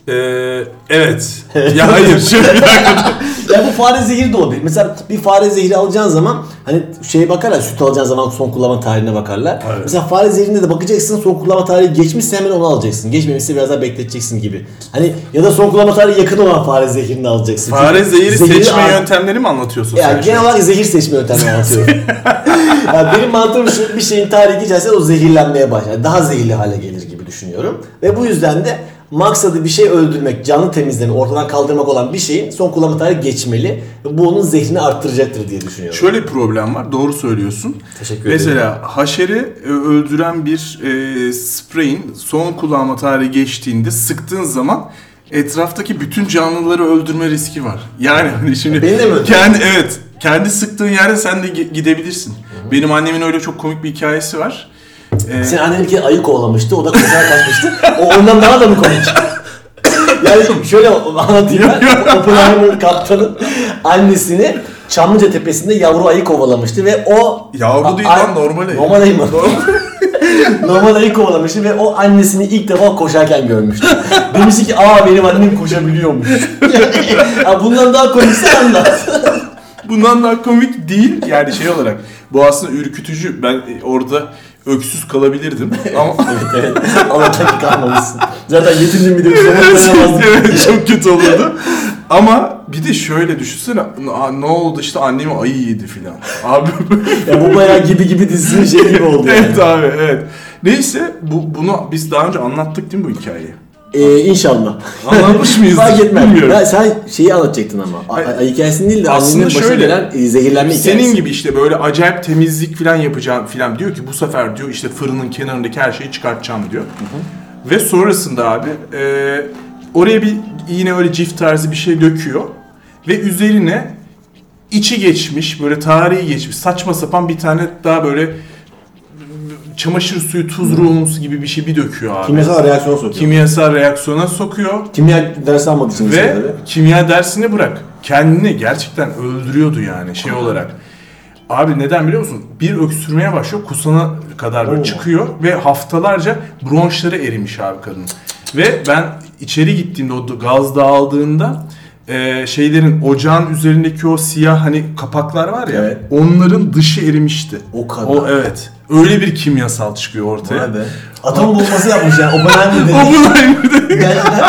Ee, evet. ya hayır şöyle bir dakika. <laughs> Ya bu fare zehri de olabilir. Mesela bir fare zehri alacağın zaman hani şeye bakarlar süt alacağın zaman son kullanma tarihine bakarlar. Evet. Mesela fare zehrinde de bakacaksın son kullanma tarihi geçmişse hemen onu alacaksın. Geçmemişse biraz daha bekleteceksin gibi. Hani ya da son kullanma tarihi yakın olan fare zehrini alacaksın. Fare Çünkü zehri seçme ar- yöntemleri mi anlatıyorsun Ya sen? genel olarak zehir seçme yöntemini anlatıyorum. <laughs> ya benim mantığım şu bir şeyin tarihi geçerse o zehirlenmeye başlar. Daha zehirli hale gelir gibi düşünüyorum. Ve bu yüzden de maksadı bir şey öldürmek, canlı temizlemek, ortadan kaldırmak olan bir şeyin son kullanma tarihi geçmeli. Ve bu onun zehrini arttıracaktır diye düşünüyorum. Şöyle bir problem var. Doğru söylüyorsun. Teşekkür Mesela haşeri e, öldüren bir e, spreyin son kullanma tarihi geçtiğinde sıktığın zaman etraftaki bütün canlıları öldürme riski var. Yani hani şimdi Beni de mi kendi evet kendi sıktığın yerde sen de gi- gidebilirsin. Benim annemin öyle çok komik bir hikayesi var. Ee, Senin annen bir kere ayı kovalamıştı, o da koşarak kaçmıştı. O ondan daha da mı komik? <laughs> yani şöyle anlatayım ben. Oppenheimer kaptanın annesini Çamlıca Tepesi'nde yavru ayı kovalamıştı ve o... Yavru değil lan, normal ayı. Normal ayı mı? normal <laughs> ayı kovalamıştı ve o annesini ilk defa koşarken görmüştü. <laughs> Demişti ki aa benim annem koşabiliyormuş. ya bundan daha komikse anlat. Bundan daha komik değil yani şey olarak. Bu aslında ürkütücü. Ben e, orada öksüz kalabilirdim. <laughs> Ama evet, Allah'tan ki kalmamışsın. Zaten yetindim bir de evet çok kötü olurdu. Ama bir de şöyle düşünsene "Aa, ne oldu işte annemi ayı yedi filan. <laughs> Abi Ya bu bayağı gibi gibi dizisinin şey gibi oldu <laughs> yani. evet abi evet. Neyse bu bunu biz daha önce anlattık değil mi bu hikayeyi? Ee, inşallah. Anlatmış <laughs> mıyız? Fark etmez. Bilmiyorum. Ya sen şeyi anlatacaktın ama. A- hikayesini değil de Aslında şöyle, gelen e, zehirlenme hikayesi. Senin gibi işte böyle acayip temizlik falan yapacağım falan diyor ki bu sefer diyor işte fırının kenarındaki her şeyi çıkartacağım diyor. Ve sonrasında abi e, oraya bir yine öyle cift tarzı bir şey döküyor ve üzerine içi geçmiş böyle tarihi geçmiş saçma sapan bir tane daha böyle çamaşır suyu tuz ruhumsu gibi bir şey bir döküyor abi. Kimyasal reaksiyon sokuyor. Kimyasal reaksiyona sokuyor Kimya dersi almadığı için ve insanları. kimya dersini bırak. Kendini gerçekten öldürüyordu yani şey olarak. Abi neden biliyor musun? Bir öksürmeye başlıyor, kusana kadar böyle Oo. çıkıyor ve haftalarca bronşları erimiş abi kadın. Ve ben içeri gittiğimde o gaz dağıldığında e, şeylerin ocağın üzerindeki o siyah hani kapaklar var ya Evet. onların dışı erimişti. O kadar. O evet. Öyle bir kimyasal çıkıyor ortaya. Vay be. Atom bombası yapmış yani. Oppenheimer dedi. O bunlar <laughs> Gerçekten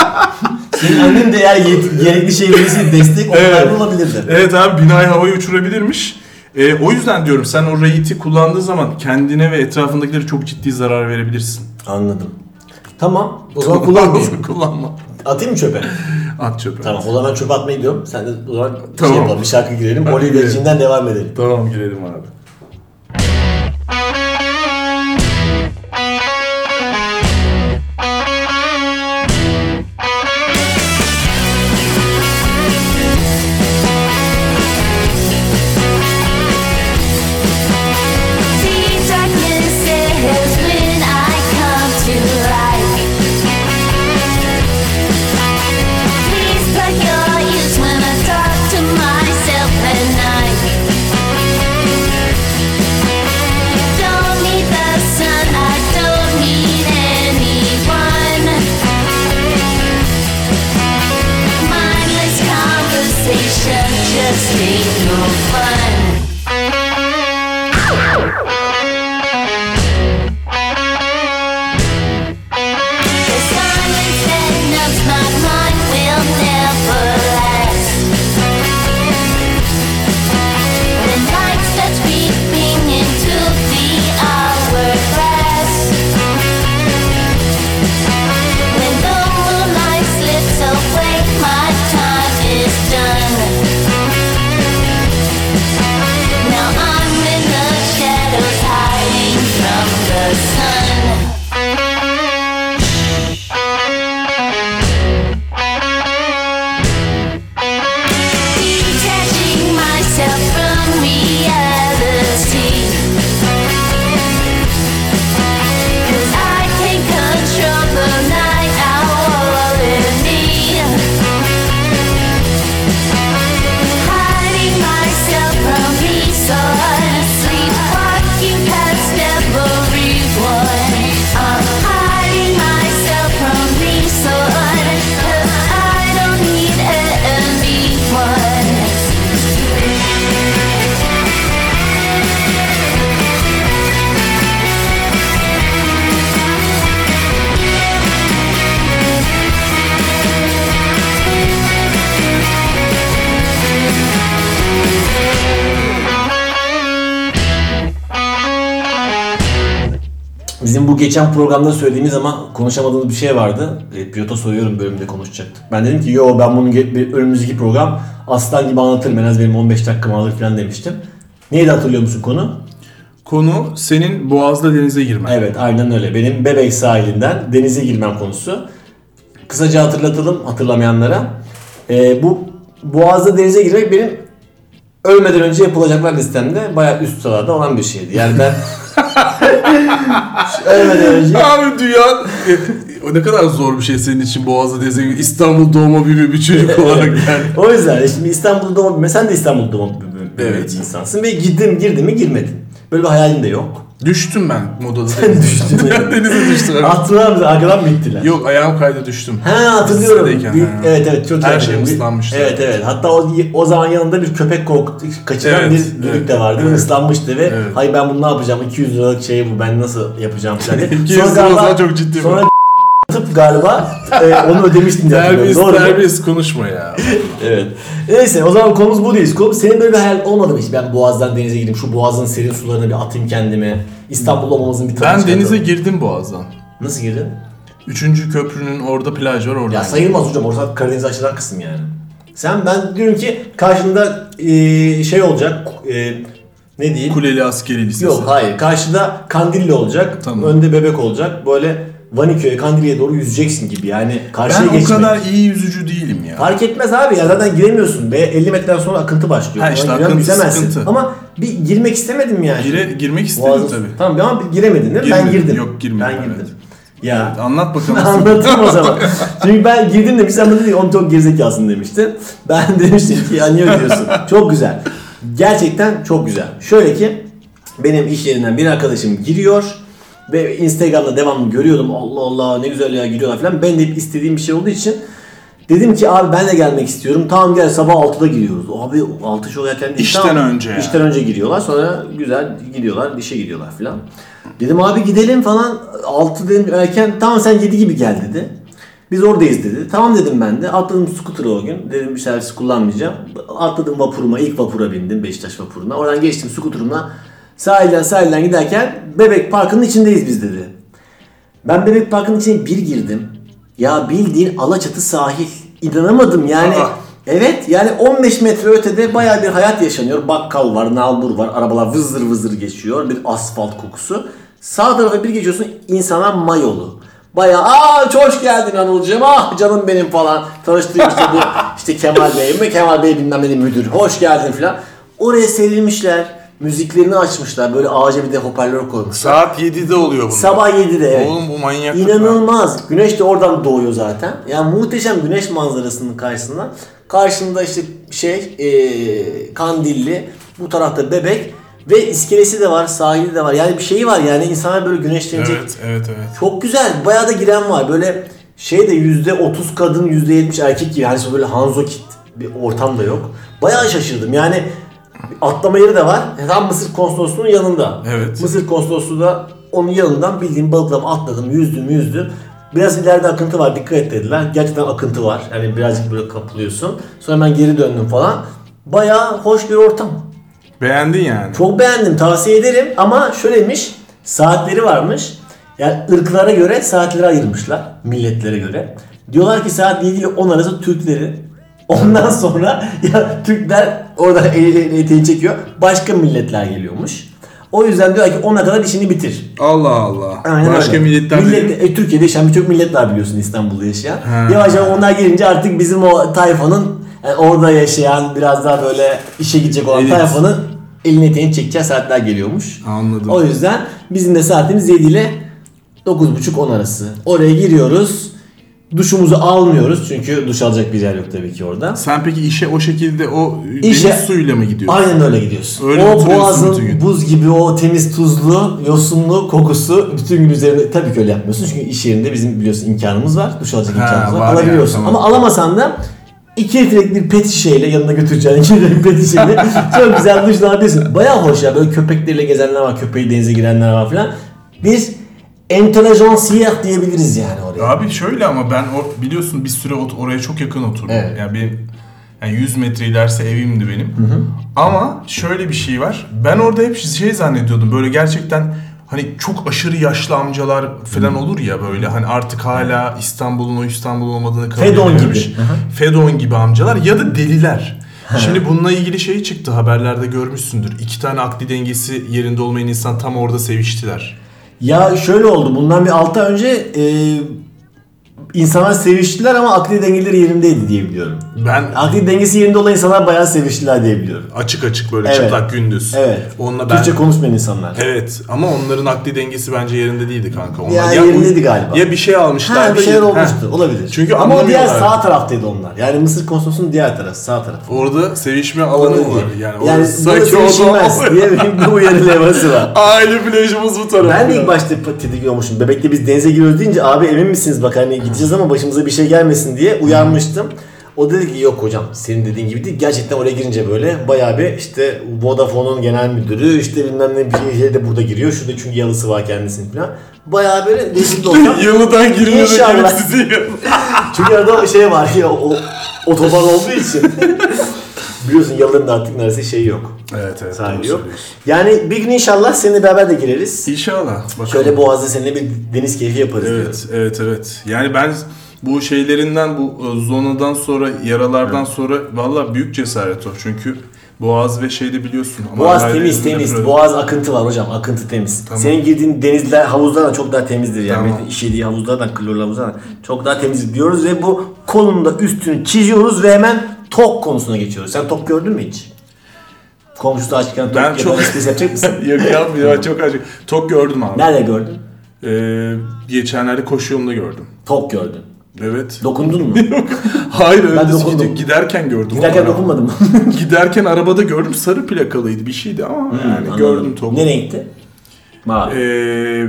senin annen de eğer yet- gerekli şey verirse destek Oppenheimer Evet. olabilirdi. Evet abi binayı havaya uçurabilirmiş. Ee, o yüzden diyorum sen o reyiti kullandığı zaman kendine ve etrafındakileri çok ciddi zarar verebilirsin. Anladım. Tamam. O zaman kullanmayayım. Kullanma. Atayım mı çöpe? At çöpe. Tamam o zaman ben çöpe atmaya gidiyorum. Sen de o zaman Tamam. şey yapalım bir şarkı girelim. Jean'den devam edelim. Tamam girelim abi. Geçen programda söylediğimiz ama konuşamadığımız bir şey vardı. E, pilota soruyorum bölümde konuşacaktık. Ben dedim ki yo ben bunu önümüzdeki program aslan gibi anlatırım. En az benim 15 dakikamı alır falan demiştim. Neydi hatırlıyor musun konu? Konu senin Boğaz'da denize girmen. Evet aynen öyle. Benim Bebek sahilinden denize girmem konusu. Kısaca hatırlatalım hatırlamayanlara. Ee, bu Boğaz'da denize girmek benim ölmeden önce yapılacaklar listemde bayağı üst sırada olan bir şeydi. Yani ben <laughs> ölmeden önce Abi dünya o ne kadar zor bir şey senin için Boğaz'da denize. İstanbul doğma büyüme bir çocuk olarak yani. o yüzden şimdi İstanbul'da doğma sen de İstanbul'da doğma büyüme Evet. bir insansın ve gittim girdim mi girmedin. Böyle bir hayalin de yok. Düştüm ben modada Sen düştün. <laughs> denize düştüm. evet. Mısın? Arkadan mı ittiler? Yok ayağım kaydı düştüm. He hatırlıyorum. Lisedeyken, Bir- ha. evet evet çok Her Bir- ıslanmıştı. Evet evet. Hatta o, o zaman yanında bir köpek korkut kaçıran Evet, bir düdük evet, de vardı. evet. Islanmıştı ve Evet. hayır ben bunu ne yapacağım? 200 liralık şey bu ben nasıl yapacağım <laughs> diye. 200 lira o zaman çok ciddi Sonra galiba e, onu ödemiştin diye. Terbiyesiz Doğru mu? terbiyesiz konuşma ya. <laughs> Evet. Neyse o zaman konumuz bu değil. Konu, senin böyle bir hayal olmadı mı hiç? Ben Boğaz'dan denize gireyim, şu Boğaz'ın serin sularına bir atayım kendime. İstanbul olmamızın bir tadını Ben çıkartalım. denize girdim Boğaz'dan. Nasıl girdin? Üçüncü köprünün orada plaj var oradan. Ya sayılmaz hocam orası Karadeniz açılan kısım yani. Sen ben diyorum ki karşında e, şey olacak e, ne diyeyim? Kuleli Askeri Lisesi. Yok hayır karşıda Kandilli olacak. Tamam. Önde bebek olacak. Böyle Vaniköy'e Kandilli'ye doğru yüzeceksin gibi yani karşıya Ben o geçmek. kadar iyi yüzücü değilim ya. Fark etmez abi ya zaten giremiyorsun. Be 50 metreden sonra akıntı başlıyor. Ha işte Ona akıntı yüzemezsin. sıkıntı. Ama bir girmek istemedim yani. Gire, girmek istedim Boğazı- tabii. Tamam ama bir giremedin değil mi? Ben Girmedim. girdim. Yok, girmedim, Ben girdim. evet. Ya Anlat bakalım. <laughs> Anlatayım o zaman. Çünkü ben girdim demiş sen bana dedin onu çok gerizekalısın demiştin. Ben <laughs> demiştim ki ya niye öyle diyorsun? Çok güzel. Gerçekten çok güzel. Şöyle ki benim iş yerinden bir arkadaşım giriyor ve Instagram'da devamlı görüyordum. Allah Allah ne güzel ya giriyorlar falan. Ben de hep istediğim bir şey olduğu için Dedim ki abi ben de gelmek istiyorum. Tamam gel sabah 6'da giriyoruz. Abi 6 çok erken değil. İşten Tamam. önce yani. İşten önce giriyorlar. Sonra güzel gidiyorlar. işe gidiyorlar falan. Dedim abi gidelim falan. 6 dedim erken. Tamam sen 7 gibi gel dedi. Biz oradayız dedi. Tamam dedim ben de. Atladım scooter'a o gün. Dedim bir servis kullanmayacağım. Atladım vapuruma. ilk vapura bindim. Beşiktaş vapuruna. Oradan geçtim scooter'ımla. Sahilden sahilden giderken Bebek Parkı'nın içindeyiz biz dedi. Ben Bebek Parkı'nın içine bir girdim. Ya bildiğin Alaçatı sahil. İnanamadım yani. Aa. Evet yani 15 metre ötede baya bir hayat yaşanıyor. Bakkal var, nalbur var, arabalar vızır vızır geçiyor. Bir asfalt kokusu. Sağ tarafa bir geçiyorsun insanlar mayolu. Baya aa hoş geldin Anılcığım ah canım benim falan. Tanıştığım işte bu <laughs> işte Kemal Bey mi Kemal Bey bilmem ne müdür hoş geldin falan. Oraya serilmişler. Müziklerini açmışlar. Böyle ağaca bir de hoparlör koymuşlar. Saat 7'de oluyor bunlar. Sabah 7'de evet. Oğlum bu manyaklık İnanılmaz. Güneş de oradan doğuyor zaten. Yani muhteşem güneş manzarasının karşısında. Karşında işte şey eee kandilli. Bu tarafta bebek. Ve iskelesi de var, sahili de var. Yani bir şeyi var yani insanlar böyle güneşlenecek. Evet, evet, evet. Çok güzel. Bayağı da giren var. Böyle şey de yüzde otuz kadın, yüzde yetmiş erkek gibi. Hani böyle Hanzo Kit bir ortam da yok. Bayağı şaşırdım. Yani atlama yeri de var. Tam Mısır konsolosluğunun yanında. Evet. Mısır konsolosluğu da onun yanından bildiğim balıklama atladım, yüzdüm, yüzdüm. Biraz ileride akıntı var, dikkat et dediler. Gerçekten akıntı var. Yani birazcık böyle kapılıyorsun. Sonra ben geri döndüm falan. Bayağı hoş bir ortam. Beğendin yani. Çok beğendim, tavsiye ederim ama şöyleymiş, saatleri varmış. Yani ırklara göre saatleri ayırmışlar, milletlere göre. Diyorlar ki saat 7 ile 10 arası Türkleri. Ondan sonra ya Türkler orada el- eteği çekiyor, başka milletler geliyormuş. O yüzden diyorlar ki 10'a kadar işini bitir. Allah Allah. Aynen Başka öyle. milletler Millet, e, Türkiye'de yaşayan birçok millet var biliyorsun İstanbul'da yaşayan. Ha. Yavaş yavaş onlar gelince artık bizim o tayfanın yani orada yaşayan biraz daha böyle işe gidecek olan Elit. tayfanın elini eteğini çekeceği saatler geliyormuş. Anladım. O yüzden bizim de saatimiz 7 ile 9.30-10 arası. Oraya giriyoruz. Duşumuzu almıyoruz çünkü duş alacak bir yer yok tabii ki orada. Sen peki işe o şekilde o İşe- deniz suyuyla mı gidiyorsun? Aynen öyle gidiyorsun. Öyle o oturuyorsun bütün boğazın gün. buz gibi o temiz tuzlu, yosunlu kokusu bütün gün üzerinde tabii ki öyle yapmıyorsun. Çünkü iş yerinde bizim biliyorsun imkanımız var. Duş alacak Ha, imkanımız var. var Alabiliyorsun. yani, tamam. Ama alamasan da 2 litrelik bir pet şişeyle yanına götüreceğin <laughs> 2 litrelik pet şişeyle çok güzel duş alabiliyorsun. Baya hoş ya. Böyle köpekleriyle gezenler var. Köpeği denize girenler var falan. Biz entelejansiyah diyebiliriz yani oraya. Abi şöyle ama ben o, biliyorsun bir süre ot- oraya çok yakın oturdum. Evet. Yani benim yani 100 metre ilerisi evimdi benim. Ama şöyle bir şey var. Ben orada hep şey zannediyordum. Böyle gerçekten hani çok aşırı yaşlı amcalar falan olur ya böyle hani artık hala İstanbul'un o İstanbul olmadığını kabul Fedon edememiş. gibi. Hı hı. Fedon gibi amcalar ya da deliler. Şimdi bununla ilgili şey çıktı haberlerde görmüşsündür. İki tane akli dengesi yerinde olmayan insan tam orada seviştiler. Ya şöyle oldu. Bundan bir 6 ay önce e, insanlar seviştiler ama akli dengeleri yerindeydi diye biliyorum. Ben Akli dengesi yerinde olan insanlar bayağı seviştiler diye biliyorum. açık açık böyle Evet. çıplak gündüz. Evet. Onunla ben Türkçe konuşmayan insanlar. Evet ama onların akli dengesi bence yerinde değildi kanka. Onlar Ya yerindeydi galiba. Ya bir şey almışlar. Ha bir şeyler olmuştu. Olabilir. Çünkü Ama o diğer anlamıyorlar. sağ taraftaydı onlar. Yani Mısır konsolosunun diğer tarafı. Sağ tarafı. Orada sevişme alanı mı var? Yani, Yani orası burada sanki o sevişilmez zaman- diye bir uyarı levhası var. <laughs> Aile plajımız bu tarafta. Ben de ilk başta tedirgin olmuştum. Bebekte biz denize giriyoruz deyince abi emin misiniz bak hani gideceğiz ama başımıza bir şey gelmesin diye uyarmıştım. O dedi ki yok hocam senin dediğin gibi değil. Gerçekten oraya girince böyle bayağı bir işte Vodafone'un genel müdürü işte bilmem ne bir şey de burada giriyor. Şurada çünkü yalısı var kendisinin falan. Bayağı böyle değişik bir ortam. <laughs> Yılıdan girmiyor da yiyor. <laughs> Çünkü arada şey var ya o otoban olduğu için. <laughs> Biliyorsun yalıların da artık neredeyse şey yok. Evet evet. Doğru yok. Yani bir gün inşallah seninle beraber de gireriz. İnşallah. Bakalım. Şöyle Boğaz'da seninle bir deniz keyfi yaparız diyorum. Evet, evet, evet. Yani ben bu şeylerinden, bu e, zonadan sonra, yaralardan sonra valla büyük cesaret o. Çünkü Boğaz ve şeyde biliyorsun. ama Boğaz temiz temiz. böyle- Boğaz akıntı var hocam. Akıntı temiz. Tamam. Senin girdiğin denizler, havuzlardan çok daha temizdir yani. Tamam. İşediği havuzlardan, klorlu havuzlardan çok daha temiz diyoruz ve bu konumda üstünü çiziyoruz ve hemen tok konusuna geçiyoruz. Sen tok gördün mü hiç? Komşusu açıkken tok Ben ben çok- çok... yapacak mısın? <laughs> Yok yapmıyor, ben çok acı. Tok gördüm abi. Nerede gördün? Ee, geçenlerde koşu yolunda gördüm. Tok gördün. Evet. Dokundun mu? <laughs> Hayır öyle Ben dokundum. Giderken gördüm. Giderken mı? <laughs> Giderken arabada gördüm sarı plakalıydı bir şeydi ama yani Anladım. gördüm topu. Ne renkti? Mavi. Ee,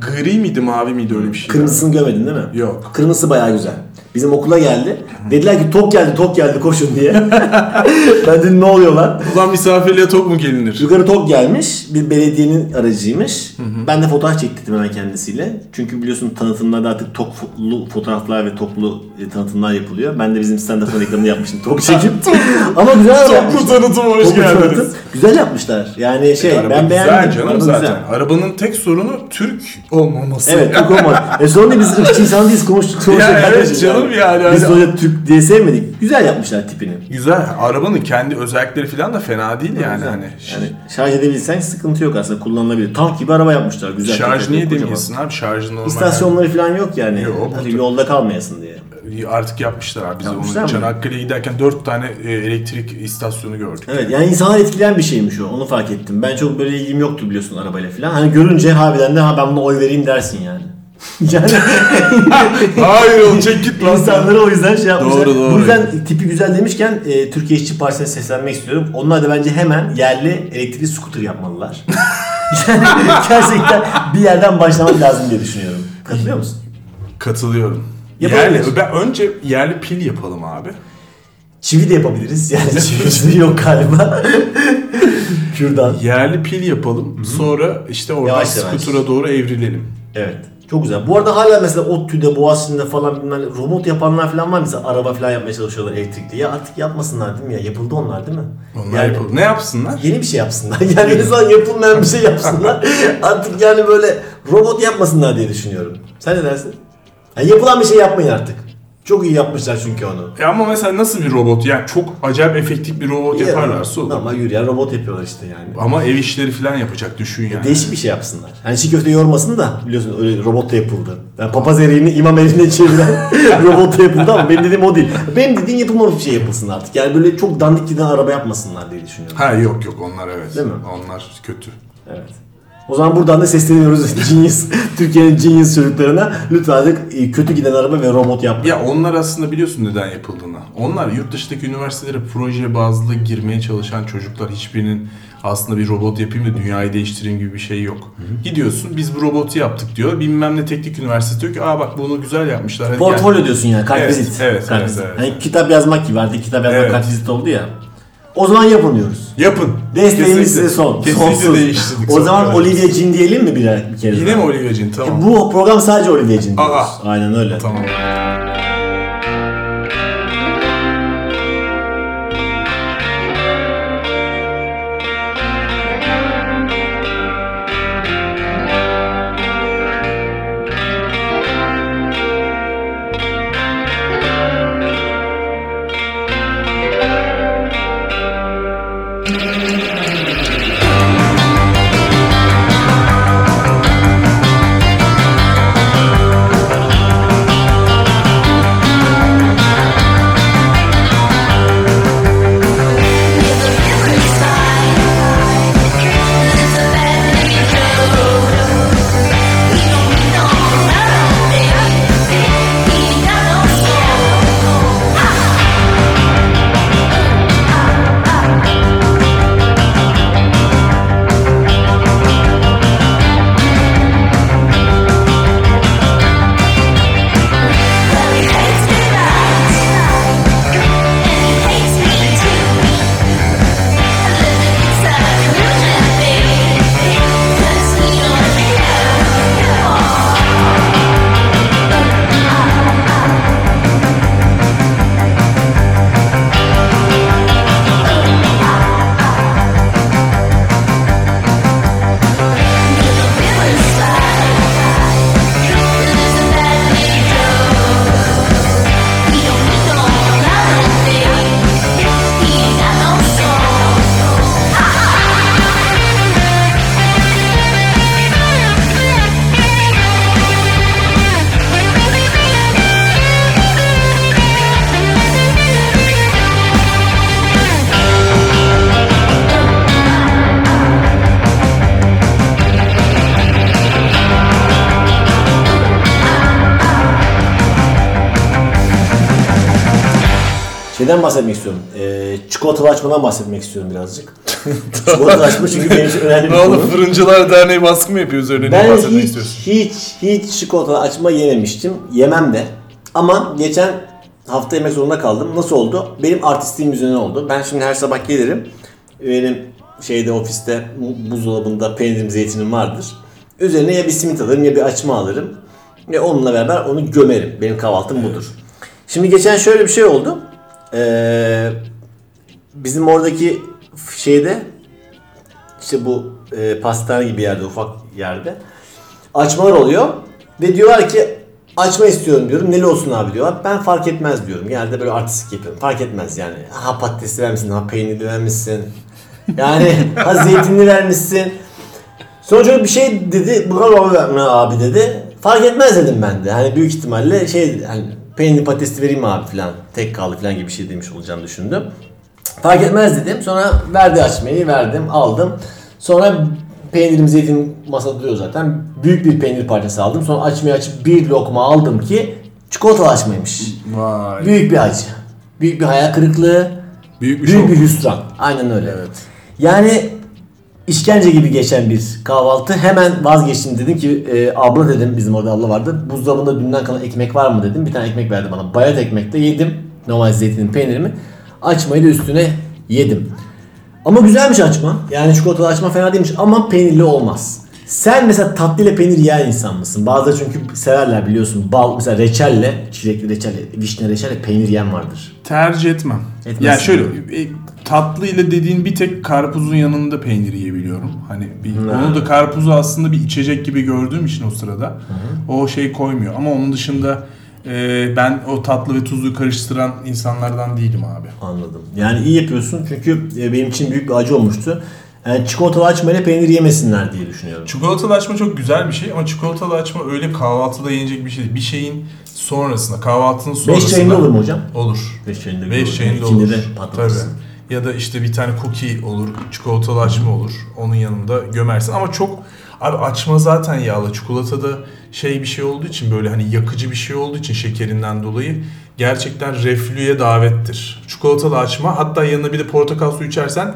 gri miydi mavi miydi öyle bir şey? Kırmızısını görmedin değil mi? Yok. Kırmızısı bayağı güzel. Bizim okula geldi. Dediler ki tok geldi tok geldi koşun diye. <laughs> ben dedim ne oluyor lan? Ulan misafirliğe tok mu gelinir? Yukarı tok gelmiş. Bir belediyenin aracıymış. Ben de fotoğraf çektirdim hemen kendisiyle. Çünkü biliyorsun tanıtımlarda artık toklu fotoğraflar ve toplu e, tanıtımlar yapılıyor. Ben de bizim stand-up reklamını yapmıştım. Tok <laughs> çekip. Ama güzel Toplu yapmışlar. tanıtım hoş Toplu geldiniz. tanıtım. Güzel yapmışlar. Yani şey Araba ben güzel beğendim. canım Araba zaten. güzel. Arabanın tek sorunu Türk olmaması. Evet Türk olmaz. <laughs> E sonra biz ırkçı insan değiliz konuştuk Ya evet kardeşim canım yani. Biz Hani- sonuçta Türk diye sevmedik. Güzel yapmışlar tipini. Güzel. Arabanın kendi özellikleri falan da fena değil yani. Güzel. Hani yani şarj edebilsen sıkıntı yok aslında kullanılabilir. Tank gibi araba yapmışlar güzel. şarj niye demeyesin abi? Şarjı normal. İstasyonları falan yok yani. Yok, Hadi burada- yolda kalmayasın diye. Yani. Artık yapmışlar abi. Biz Yapmışlar onu? Çanakkale'ye giderken dört tane e, elektrik istasyonu gördük. Evet yani insanlar etkileyen bir şeymiş o. Onu fark ettim. Ben çok böyle ilgim yoktu biliyorsun arabayla falan. Hani görünce harbiden de ha ben buna oy vereyim dersin yani. <laughs> yani <laughs> Hayır oğlum çek git lan. insanları o yüzden şey yapmışlar. Doğru, doğru. Bu yüzden tipi güzel demişken e, Türkiye İşçi Partisi'ne seslenmek istiyorum. Onlar da bence hemen yerli elektrikli scooter yapmalılar. <laughs> yani gerçekten bir yerden başlamak lazım diye düşünüyorum. Katılıyor musun? Katılıyorum. Yapabilir. Yerli, ben önce yerli pil yapalım abi. Çivi de yapabiliriz. Yani çivisi yok galiba. Kürdan. Yerli pil yapalım. Sonra işte oradan Yavaş yavaş. skutura doğru evrilelim. Evet. Çok güzel. Bu arada hala mesela ODTÜ'de, Boğaziçi'nde falan bilmem robot yapanlar falan var. Mesela araba falan yapmaya çalışıyorlar elektrikli. Ya artık yapmasınlar değil mi ya? Yapıldı onlar değil mi? Onlar yani, yapalım. Ne yapsınlar? Yeni bir şey yapsınlar. <laughs> Yani azından yapılmayan bir şey yapsınlar. <laughs> artık yani böyle robot yapmasınlar diye düşünüyorum. Sen ne dersin? Yani yapılan bir şey yapmayın artık. Çok iyi yapmışlar çünkü onu. E ama mesela nasıl bir robot? Yani çok acayip efektif bir robot yaparlarsa olur. Ama yürüyen robot yapıyorlar işte yani. Ama ev işleri falan yapacak düşün yani. Değişik bir şey yapsınlar. Hani çiğ köfte yormasın da biliyorsun öyle robot da yapıldı. Yani papaz eriğini imam eriğine çeviren <laughs> robot da yapıldı ama benim dediğim o değil. Benim dediğim yapılmamış bir şey yapılsın artık. Yani böyle çok dandik giden araba yapmasınlar diye düşünüyorum. Ha yok yok onlar evet. Değil mi? Onlar kötü. Evet. O zaman buradan da sesleniyoruz <laughs> Genius, Türkiye'nin Genius çocuklarına. Lütfen artık e, kötü giden araba ve robot yapmayın. Ya onlar aslında biliyorsun neden yapıldığını. Onlar yurt dışındaki üniversitelere proje bazlı girmeye çalışan çocuklar hiçbirinin aslında bir robot yapayım da dünyayı değiştireyim gibi bir şey yok. Gidiyorsun biz bu robotu yaptık diyor. Bilmem ne teknik üniversite diyor ki aa bak bunu güzel yapmışlar. Hadi gel." Portfolyo diyorsun yani, kartvizit. Evet, evet, Kartvizit. evet, evet. Hani kitap yazmak gibi artık kitap yazmak Evet. kartvizit oldu ya. O zaman yapın diyoruz. Yapın. Desteğimiz Kesinlikle. size son. Kesinlikle Sonsuz. değiştirdik. O zaman. Olivia Jean diyelim mi birer bir kere? Yine daha? mi Olivia Jean? Tamam. Bu program sadece Olivia Jean diyoruz. Aa. Aynen öyle. Tamam. Açmadan bahsetmek istiyorum birazcık. <laughs> çikolatalı açma çünkü benim için önemli bir Ne oldu. Fırıncılar Derneği baskı mı yapıyor üzerine? Ne Ben bahsetmek hiç, istiyorsun? hiç, hiç çikolatalı açma yememiştim. Yemem de. Ama geçen hafta yemek zorunda kaldım. Nasıl oldu? Benim artistliğim yüzünden oldu. Ben şimdi her sabah gelirim. Benim şeyde ofiste bu- buzdolabında peynirim zeytinim vardır. Üzerine ya bir simit alırım ya bir açma alırım. Ve onunla beraber onu gömerim. Benim kahvaltım budur. Şimdi geçen şöyle bir şey oldu. Ee, bizim oradaki şeyde işte bu e, pastane gibi yerde ufak yerde açmalar oluyor ve diyorlar ki açma istiyorum diyorum. Neli olsun abi diyorlar. Ben fark etmez diyorum. Genelde böyle artistik yapıyorum. Fark etmez yani. Ha patatesli vermişsin, ha peynirli vermişsin. Yani ha zeytinli vermişsin. Sonra çocuk bir şey dedi. Bu kadar abi, dedi. Fark etmez dedim ben de. Hani büyük ihtimalle şey hani peynirli patatesli vereyim abi falan. Tek kaldı falan gibi bir şey demiş olacağını düşündüm. Fark etmez dedim. Sonra verdi açmayı verdim aldım. Sonra peynirim zeytin masada duruyor zaten. Büyük bir peynir parçası aldım. Sonra açmayı açıp bir lokma aldım ki çikolatalı açmaymış. Vay. Büyük bir acı. Büyük bir hayal kırıklığı. Büyük bir Büyük bir hüsran. Aynen öyle. Evet. Yani işkence gibi geçen bir kahvaltı. Hemen vazgeçtim dedim ki e, abla dedim bizim orada abla vardı. Buzdolabında dünden kalan ekmek var mı dedim. Bir tane ekmek verdi bana. Bayat ekmek de yedim. Normal zeytinin peynirimi. Açmayı da üstüne yedim. Ama güzelmiş açma. Yani çikolatalı açma fena değilmiş ama peynirli olmaz. Sen mesela tatlıyla peynir yiyen insan mısın? Bazıları çünkü severler biliyorsun. Bal mesela reçelle, çilekli reçelle, vişne reçelle peynir yiyen vardır. Tercih etmem. Etmezsin yani şöyle e, tatlı ile dediğin bir tek karpuzun yanında peynir yiyebiliyorum. Hani bir, onu da karpuzu aslında bir içecek gibi gördüğüm için o sırada o şey koymuyor. Ama onun dışında e, ben o tatlı ve tuzlu karıştıran insanlardan değilim abi. Anladım. Yani iyi yapıyorsun çünkü e, benim için büyük bir acı olmuştu. Yani çikolatalı açmayla peynir yemesinler diye düşünüyorum. Çikolatalı açma çok güzel bir şey ama çikolatalı açma öyle kahvaltıda yenecek bir şey değil. Bir şeyin sonrasında, kahvaltının sonrasında. 5 çayında olur mu hocam? Olur. 5 çayında 5 çayında olur. de patlatırsın. Tabii. Ya da işte bir tane cookie olur, çikolatalı açma olur. Onun yanında gömersin ama çok abi açma zaten yağlı. Çikolatada şey bir şey olduğu için böyle hani yakıcı bir şey olduğu için şekerinden dolayı gerçekten reflüye davettir. Çikolatalı açma hatta yanına bir de portakal suyu içersen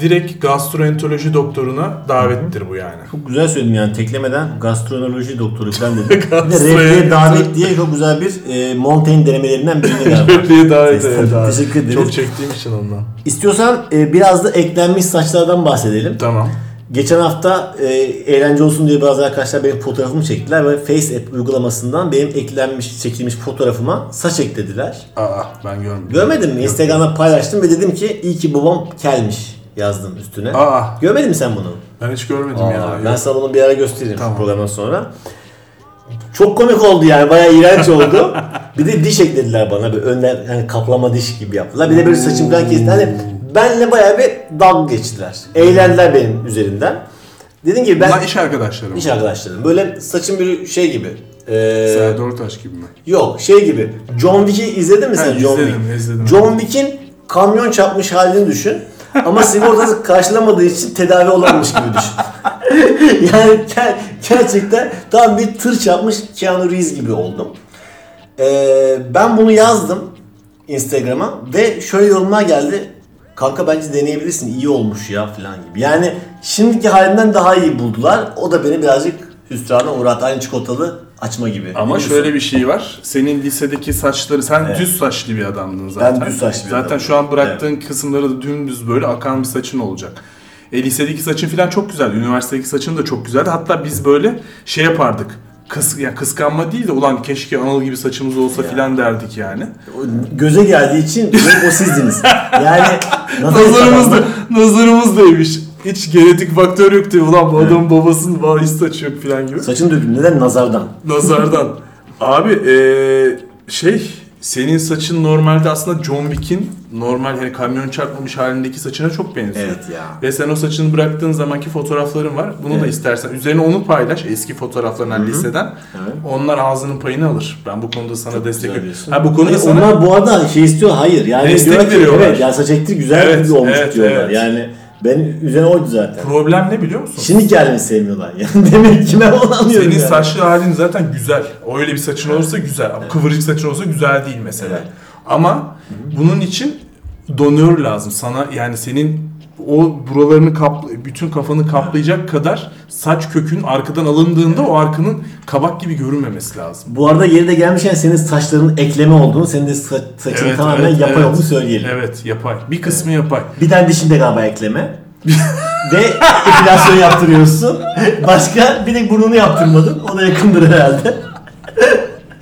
direkt gastroenteroloji doktoruna davettir bu yani. Çok güzel söyledin yani teklemeden gastroenteroloji doktoru falan dedim. bir <laughs> de reflüye davet diye çok güzel bir e, Montaigne denemelerinden birini galiba. <laughs> Reflüye davet evet abi. Teşekkür ederiz. Çok çektiğim için ondan. İstiyorsan e, biraz da eklenmiş saçlardan bahsedelim. Tamam. Geçen hafta e, eğlence olsun diye bazı arkadaşlar benim fotoğrafımı çektiler ve Face App uygulamasından benim eklenmiş, çekilmiş fotoğrafıma saç eklediler. Aa ben görmedim. Görmedin mi? Instagram'da paylaştım ve dedim ki iyi ki babam kelmiş yazdım üstüne. Aa Görmedin mi sen bunu? ben hiç görmedim Aa, ya. ben sana bunu bir ara göstereyim Tamam. programdan sonra. Çok komik oldu yani bayağı iğrenç oldu. <laughs> bir de diş eklediler bana böyle önden hani kaplama diş gibi yaptılar. Bir de böyle saçımdan kesti. Hani benle bayağı bir dalga geçtiler. Eğlendiler benim üzerimden. Dedim ki ben Bunlar iş arkadaşlarım. iş arkadaşlarım. Böyle saçım bir şey gibi. Ee, Serdar Ortaç gibi mi? yok şey gibi. John Wick'i izledin mi sen John izledim, Wick? izledim. John Wick'in kamyon çarpmış halini düşün. Ama sigortası <laughs> karşılamadığı için tedavi olamamış gibi düşün. <laughs> yani ger- gerçekten tam bir tır çarpmış Keanu Reeves gibi oldum. Ee, ben bunu yazdım Instagram'a ve şöyle yorumlar geldi. Kanka bence deneyebilirsin iyi olmuş ya falan gibi. Yani şimdiki halinden daha iyi buldular. O da beni birazcık hüsrana uğrattı. Aynı çikolatalı açma gibi. Ama Biliyorsun. şöyle bir şey var. Senin lisedeki saçları, sen Evet. düz saçlı bir adamdın zaten. düz saçlı bir Zaten adamım. şu an bıraktığın kısımları da dümdüz böyle akan bir saçın olacak. E, lisedeki saçın falan çok güzeldi. Üniversitedeki saçın da çok güzeldi. Hatta biz böyle şey yapardık. Kıs, ya kıskanma değil de ulan keşke Anıl gibi saçımız olsa filan derdik yani. Göze geldiği için o sizdiniz. <laughs> Yani nazar Nazarımız da, etmem. nazarımız değmiş. Hiç genetik faktör yok diye ulan bu adamın babasının vahis saçı yok filan gibi. Saçın döküldü. Neden? Nazardan. Nazardan. <laughs> Abi eee, şey senin saçın normalde aslında John Wick'in normal hani kamyon çarpmamış halindeki saçına çok benziyor. Evet ya. Ve sen o saçını bıraktığın zamanki fotoğrafların var. Bunu da Evet. istersen üzerine onu paylaş eski fotoğraflarından liseden. Evet. Onlar ağzının payını alır. Ben bu konuda sana destek güzel veriyorum. Ha bu konuda sana Onlar bu arada şey istiyor. Hayır. Yani Destek diyorlar ki, veriyorlar. Evet yani saç ektir güzel Evet, gibi olmuş evet, diyorlar. evet. Yani ben üzerine oydu zaten. problem ne biliyor musun? Şimdi halini sevmiyorlar. <laughs> Yani demek ki ben onu anlıyorum Senin yani. saçlı halin zaten güzel. Öyle bir saçın olursa güzel. Ama kıvırcık saçın olsa güzel değil mesela. Evet. Ama bunun için donör lazım. Sana yani senin o buralarını kapla, bütün kafanı kaplayacak kadar saç kökün arkadan alındığında o arkanın kabak gibi görünmemesi lazım. Bu arada yeri de gelmişken senin saçlarının ekleme olduğunu, senin de sa- saçının tamamen yapay evet. olduğunu söyleyelim. Evet yapay. Bir kısmı yapay. Bir tane dişin de galiba ekleme. <laughs> Ve epilasyon yaptırıyorsun. Başka bir de burnunu yaptırmadın. O da yakındır herhalde.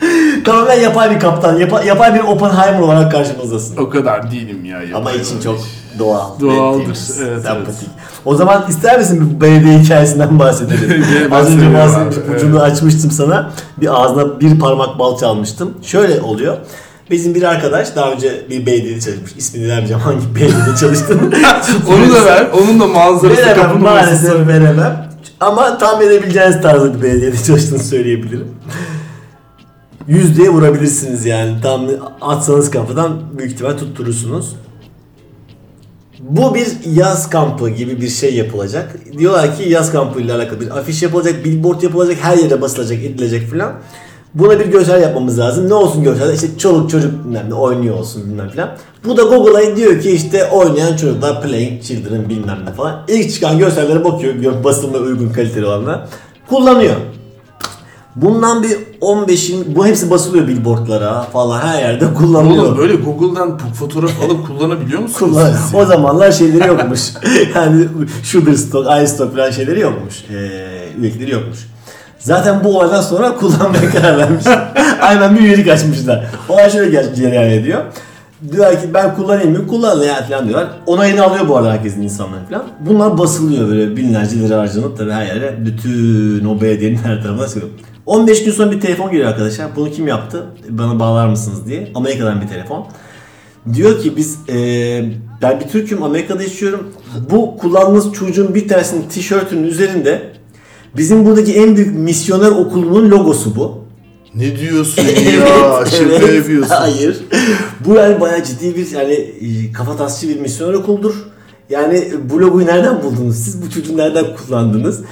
<laughs> Tamamen yapay bir kaptan. Yapa- yapay bir Oppenheimer olarak karşımızdasın. O kadar değilim ya. yapay Ama için çok doğal. Doğaldır, evet, sempatik. O zaman ister misin bir belediye hikayesinden bahsedelim? <laughs> Az önce bahsetmiş, abi, ucunu açmıştım sana. Bir ağzına bir parmak bal çalmıştım. Şöyle oluyor. Bizim bir arkadaş daha önce bir belediyede çalışmış. İsmini vermeyeceğim hangi belediyede çalıştığını. <laughs> Onu da ver. Onun da manzarası veremem maalesef veremem. Ama tahmin edebileceğiniz tarzda bir belediyede çalıştığını söyleyebilirim. Yüzdeye vurabilirsiniz yani. Tam atsanız kafadan büyük ihtimal tutturursunuz. Bu bir yaz kampı gibi bir şey yapılacak. Diyorlar ki yaz kampı ile alakalı bir afiş yapılacak, billboard yapılacak, her yere basılacak, edilecek filan. Buna bir görsel yapmamız lazım. Ne olsun görsel? İşte çoluk çocuk bilmem ne oynuyor olsun bilmem filan. Bu da Google'a diyor ki işte oynayan çocuklar playing children bilmem ne falan. İlk çıkan görsellere bakıyor basılma uygun kaliteli olanlar. Kullanıyor. Bundan bir 15'in bu hepsi basılıyor billboardlara falan her yerde kullanılıyor. Oğlum böyle Google'dan fotoğraf alıp kullanabiliyor musunuz? Kullan. siz O zamanlar şeyleri yokmuş. <laughs> yani Shutterstock, iStock falan şeyleri yokmuş. Ee, üyelikleri yokmuş. Zaten bu olaydan sonra kullanmaya <laughs> karar vermişler. Aynen bir üyelik açmışlar. Olay şöyle gel- cereyan ediyor. Diyorlar ki ben kullanayım mı? Kullan ya falan diyorlar. Onayını alıyor bu arada herkesin insanların falan. Bunlar basılıyor böyle binlerce lira harcanıp tabii her yere bütün o belediyenin her tarafına sürüyor. 15 gün sonra bir telefon geliyor arkadaşlar. Bunu kim yaptı? Bana bağlar mısınız diye. Amerika'dan bir telefon. Diyor ki biz eee, ben bir Türk'üm Amerika'da yaşıyorum. Bu kullandığınız çocuğun bir tanesinin tişörtünün üzerinde bizim buradaki en büyük misyoner okulunun logosu bu. Ne diyorsun <laughs> ya? Şaka evet. yapıyorsun. Hayır. Bu yani bayağı ciddi bir yani e, kafatasçı bir misyoner okuldur. Yani e, bu logoyu nereden buldunuz? Siz bu çocuğu nereden kullandınız?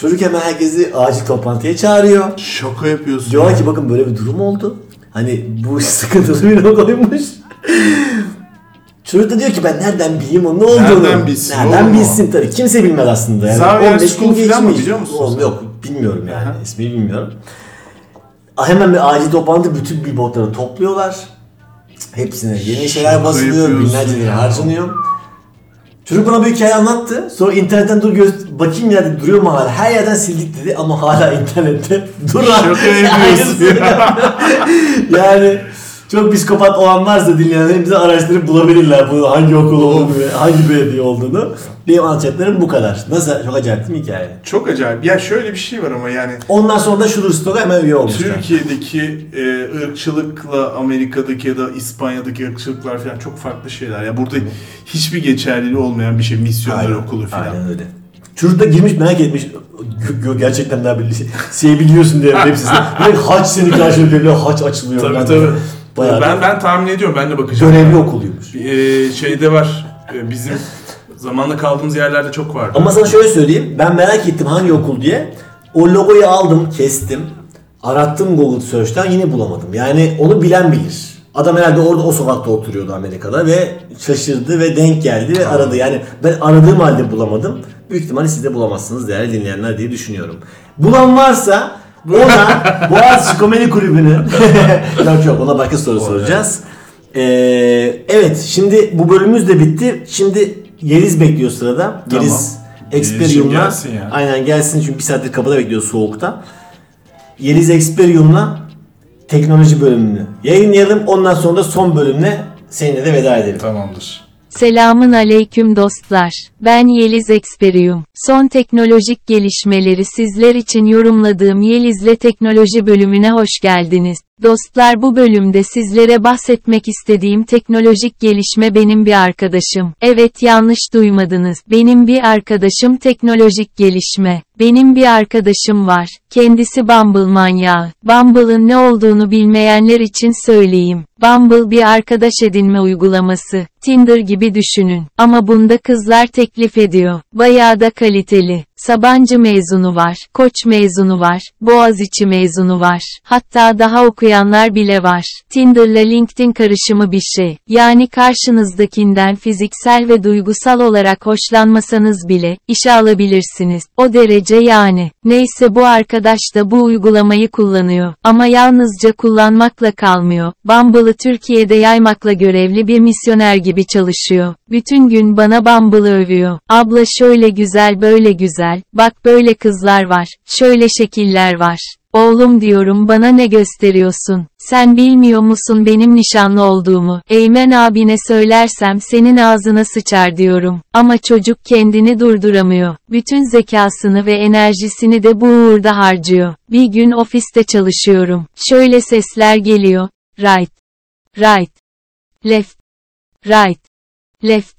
Çocuk hemen herkesi acil toplantıya çağırıyor. Şaka yapıyorsun. Diyorlar ki bakın böyle bir durum oldu. Hani bu <laughs> sıkıntılı bir logoymuş. Çocuk da diyor ki ben nereden bileyim o ne olduğunu. Nereden bilsin Nereden bilsin tabii. Kimse bilmez aslında. Yani. Xavier 15 School gün falan mı geçmiş. biliyor musun Oğlum sen? Yok bilmiyorum yani. Aha. İsmini bilmiyorum. Hemen bir acil toplantı bütün billboardları topluyorlar. Hepsine yeni şeyler Şaka basılıyor. yapıyorsun Binlerce lira ya. harcanıyor. Çocuk bana bir hikaye anlattı. Sonra internetten dur göz bakayım ya dedi, duruyor mu hala? Her yerden sildik dedi ama hala <laughs> internette. Dur lan. Şaka yapıyorsun <laughs> <laughs> yani çok psikopat olan varsa dinleyenler bize araştırıp bulabilirler bu hangi okul olduğunu, hangi belediye olduğunu. Benim anlatacaklarım bu kadar. Nasıl? Çok acayip değil mi hikaye? Çok acayip. Ya şöyle bir şey var ama yani Ondan sonra da Shutterstock'a hemen üye olmuşlar. Türkiye'deki e, ırkçılıkla Amerika'daki ya da İspanya'daki ırkçılıklar falan çok farklı şeyler. Ya burada hiçbir geçerliliği olmayan bir şey misyoner Aynen, okulu falan. Aynen öyle. Çocuk da girmiş merak etmiş. Gerçekten daha bir şey, <laughs> şey biliyorsun diye hepsini. <laughs> Haç seni karşılıyor. Haç açılıyor. Tabii tabii. Bayağı ben ben tahmin ediyorum. Ben de bakacağım. görevli okuluymuş. E, şeyde var. E, bizim zamanla kaldığımız yerlerde çok vardı. Ama sana şöyle söyleyeyim. Ben merak ettim hangi okul diye. O logoyu aldım, kestim. Arattım Google Search'ten yine bulamadım. Yani onu bilen bilir. Adam herhalde orada o sokakta oturuyordu Amerika'da ve şaşırdı ve denk geldi ve aradı. Yani ben aradığım halde bulamadım. Büyük ihtimalle siz de bulamazsınız değerli dinleyenler diye düşünüyorum. Bulan varsa ona <laughs> Boğaziçi Komedi Kulübü'nü yok <laughs> yok ona başka soru soracağız. Ee, evet şimdi bu bölümümüz de bitti. Şimdi Yeliz bekliyor sırada. Tamam. Yeliz Experium'la gelsin ya. aynen gelsin çünkü bir saattir kapıda bekliyor soğukta. Yeliz Experium'la teknoloji bölümünü yayınlayalım. Ondan sonra da son bölümle seninle de veda edelim. Tamamdır. Selamın aleyküm dostlar. Ben Yeliz Experium. Son teknolojik gelişmeleri sizler için yorumladığım Yeliz'le teknoloji bölümüne hoş geldiniz. Dostlar bu bölümde sizlere bahsetmek istediğim teknolojik gelişme benim bir arkadaşım. Evet yanlış duymadınız. Benim bir arkadaşım teknolojik gelişme. Benim bir arkadaşım var. Kendisi Bumble manyağı. Bumble'ın ne olduğunu bilmeyenler için söyleyeyim. Bumble bir arkadaş edinme uygulaması. Tinder gibi düşünün. Ama bunda kızlar teklif ediyor. Bayağı da kaliteli. Sabancı mezunu var, Koç mezunu var, Boğaziçi mezunu var. Hatta daha okuyanlar bile var. Tinder'la LinkedIn karışımı bir şey. Yani karşınızdakinden fiziksel ve duygusal olarak hoşlanmasanız bile işe alabilirsiniz. O derece yani. Neyse bu arkadaş da bu uygulamayı kullanıyor. Ama yalnızca kullanmakla kalmıyor. Bumble'ı Türkiye'de yaymakla görevli bir misyoner gibi çalışıyor. Bütün gün bana Bumble'ı övüyor. Abla şöyle güzel böyle güzel, bak böyle kızlar var, şöyle şekiller var. Oğlum diyorum bana ne gösteriyorsun? Sen bilmiyor musun benim nişanlı olduğumu? Eymen abine söylersem senin ağzına sıçar diyorum. Ama çocuk kendini durduramıyor. Bütün zekasını ve enerjisini de bu uğurda harcıyor. Bir gün ofiste çalışıyorum. Şöyle sesler geliyor. Right. Right. Left. Right. Left.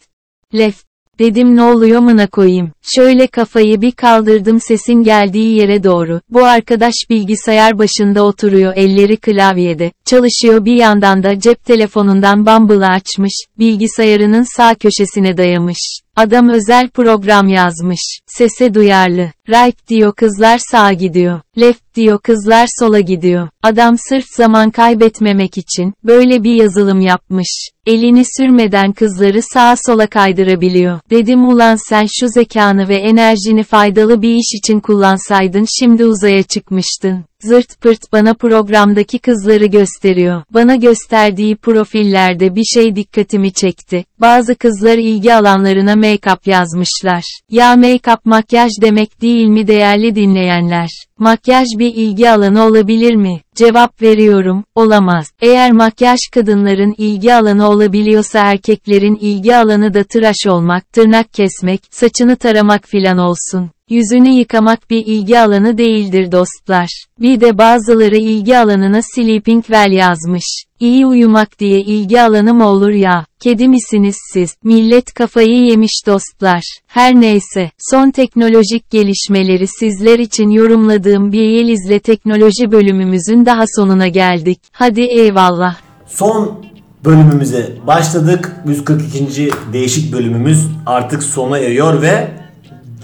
Left. Dedim ne oluyor mına koyayım. Şöyle kafayı bir kaldırdım sesin geldiği yere doğru. Bu arkadaş bilgisayar başında oturuyor elleri klavyede. Çalışıyor bir yandan da cep telefonundan Bumble'ı açmış. Bilgisayarının sağ köşesine dayamış. Adam özel program yazmış. Sese duyarlı. Right diyor kızlar sağa gidiyor. Left diyor kızlar sola gidiyor. Adam sırf zaman kaybetmemek için böyle bir yazılım yapmış. Elini sürmeden kızları sağa sola kaydırabiliyor. Dedim ulan sen şu zekanı ve enerjini faydalı bir iş için kullansaydın şimdi uzaya çıkmıştın. Zırt pırt bana programdaki kızları gösteriyor. Bana gösterdiği profillerde bir şey dikkatimi çekti. Bazı kızlar ilgi alanlarına make-up yazmışlar. Ya make-up makyaj demek değil mi değerli dinleyenler? Makyaj bir ilgi alanı olabilir mi? Cevap veriyorum, olamaz. Eğer makyaj kadınların ilgi alanı olabiliyorsa erkeklerin ilgi alanı da tıraş olmak, tırnak kesmek, saçını taramak filan olsun. Yüzünü yıkamak bir ilgi alanı değildir dostlar. Bir de bazıları ilgi alanına sleeping well yazmış. İyi uyumak diye ilgi alanı mı olur ya? Kedi misiniz siz? Millet kafayı yemiş dostlar. Her neyse, son teknolojik gelişmeleri sizler için yorumladığım bir Yeliz'le teknoloji bölümümüzün daha sonuna geldik. Hadi eyvallah. Son bölümümüze başladık. 142. değişik bölümümüz artık sona eriyor ve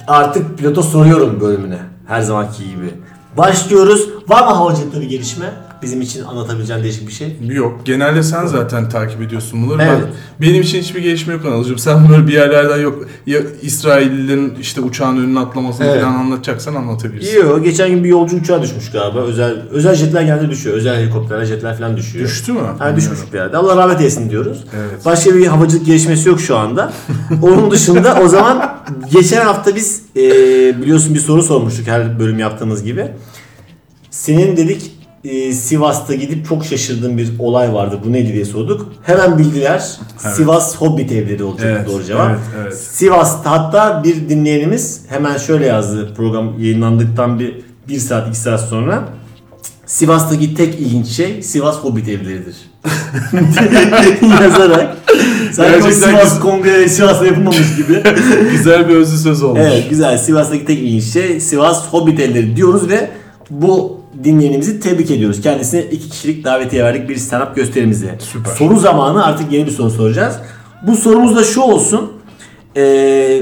artık pilota soruyorum bölümüne. Her zamanki gibi. Başlıyoruz. Var mı havacılıkta bir gelişme? Bizim için anlatabileceğin değişik bir şey. Yok. Genelde sen zaten takip ediyorsun bunları. Evet. Ben, benim için hiçbir gelişme yok Anılcığım. Sen bunları bir yerlerden yok. Ya İsraillilerin işte uçağın önüne atlamasını Evet. falan anlatacaksan anlatabilirsin. Yok geçen gün bir yolcu uçağı düşmüş galiba. Özel özel jetler genelde düşüyor. Özel helikopterler, jetler falan düşüyor. Düştü mü? Ha düşmüş bir yerde. Allah rahmet eylesin diyoruz. Evet. Başka bir havacılık gelişmesi yok şu anda. <laughs> Onun dışında o zaman geçen hafta biz e, biliyorsun bir soru sormuştuk her bölüm yaptığımız gibi. Senin dedik e, Sivas'ta gidip çok şaşırdığın bir olay vardı. Bu neydi diye sorduk. Hemen bildiler. Sivas Hobbit evleri olacak Evet, doğru cevap. evet, evet. Sivas'ta hatta bir dinleyenimiz hemen şöyle yazdı program yayınlandıktan bir, bir saat iki saat sonra. Sivas'taki tek ilginç şey Sivas Hobbit evleridir. <laughs> <laughs> Yazarak. Sanki Gerçekten Sivas güzel. Kongre Sivas'ta yapılmamış gibi. <laughs> Güzel bir özlü söz olmuş. evet güzel. Sivas'taki tek ilginç şey Sivas Hobbit evleri diyoruz ve bu dinleyenimizi tebrik ediyoruz. Kendisine iki kişilik davetiye verdik bir stand-up gösterimize. Süper. Soru zamanı artık yeni bir soru soracağız. Bu sorumuz da şu olsun. Ee,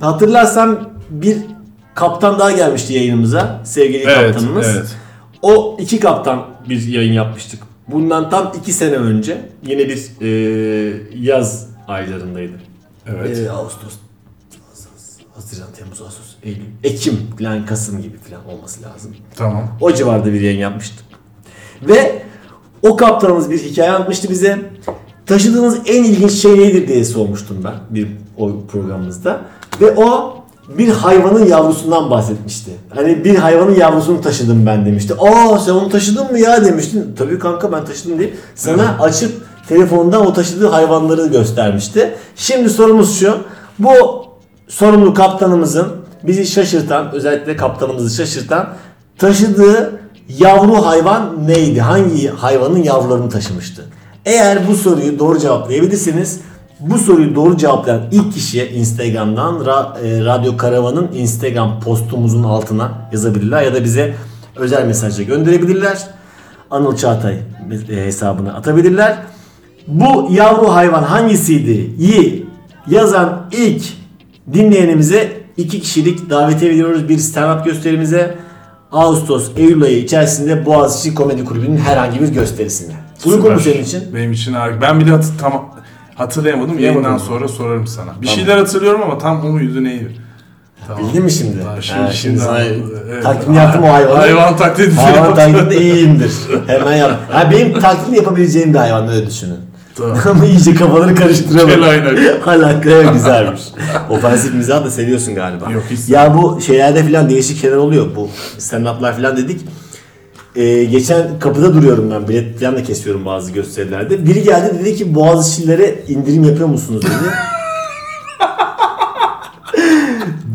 hatırlarsan bir kaptan daha gelmişti yayınımıza. Sevgili Evet, kaptanımız. evet. O iki kaptan bir yayın yapmıştık. Bundan tam iki sene önce yine bir e, yaz aylarındaydı. Evet. E, Ağustos, Haziran, Temmuz, Ağustos, Eylül, Ekim falan Kasım gibi falan olması lazım. Tamam. O civarda bir yayın yapmıştık. Ve o kaptanımız bir hikaye anlatmıştı bize. Taşıdığınız en ilginç şey nedir diye sormuştum ben bir o programımızda. Ve o bir hayvanın yavrusundan bahsetmişti. Hani bir hayvanın yavrusunu taşıdım ben demişti. Aa sen onu taşıdın mı ya demiştin. Tabii kanka ben taşıdım deyip sana açıp telefondan o taşıdığı hayvanları göstermişti. Şimdi sorumuz şu. Bu sorumlu kaptanımızın bizi şaşırtan, özellikle kaptanımızı şaşırtan taşıdığı yavru hayvan neydi? Hangi hayvanın yavrularını taşımıştı? Eğer bu soruyu doğru cevaplayabilirseniz bu soruyu doğru cevaplayan ilk kişiye Instagram'dan Ra- e, Radyo Karavan'ın Instagram postumuzun altına yazabilirler ya da bize özel mesajla gönderebilirler. Anıl Çağatay e, hesabına atabilirler. Bu yavru hayvan hangisiydi? İyi yazan ilk dinleyenimize iki kişilik davetiye veriyoruz bir stand-up gösterimize. Ağustos, Eylül ayı içerisinde Boğaziçi Komedi Kulübü'nün herhangi bir gösterisine. Uygun mu senin için? Benim için harika. Ben bir de hat- tam hatırlayamadım. Yayından sonra sorarım sana. Bir şeyler hatırlıyorum ama tam o muydu neydi? Tamam. Bildin mi şimdi? Tamam, şimdi- Ha, şimdi sana anladım. Evet. taklidini yaptım o hayvanı. Hayvan taklidi. Hayvan taklidinde iyiyimdir. Hemen yap. Ha, benim taklidini yapabileceğim bir hayvan öyle düşünün. Tamam. Ama iyice kafaları karıştıramadım. Kel aynak. Hala evet, güzelmiş. Ofensif mizah da seviyorsun galiba. Yok, hiç Ya bu şeylerde falan değişik şeyler oluyor. Bu stand-up'lar falan dedik. Ee, geçen kapıda duruyorum ben. Bilet falan da kesiyorum bazı gösterilerde. Biri geldi dedi ki Boğaziçi'lilere indirim yapıyor musunuz dedi. <laughs>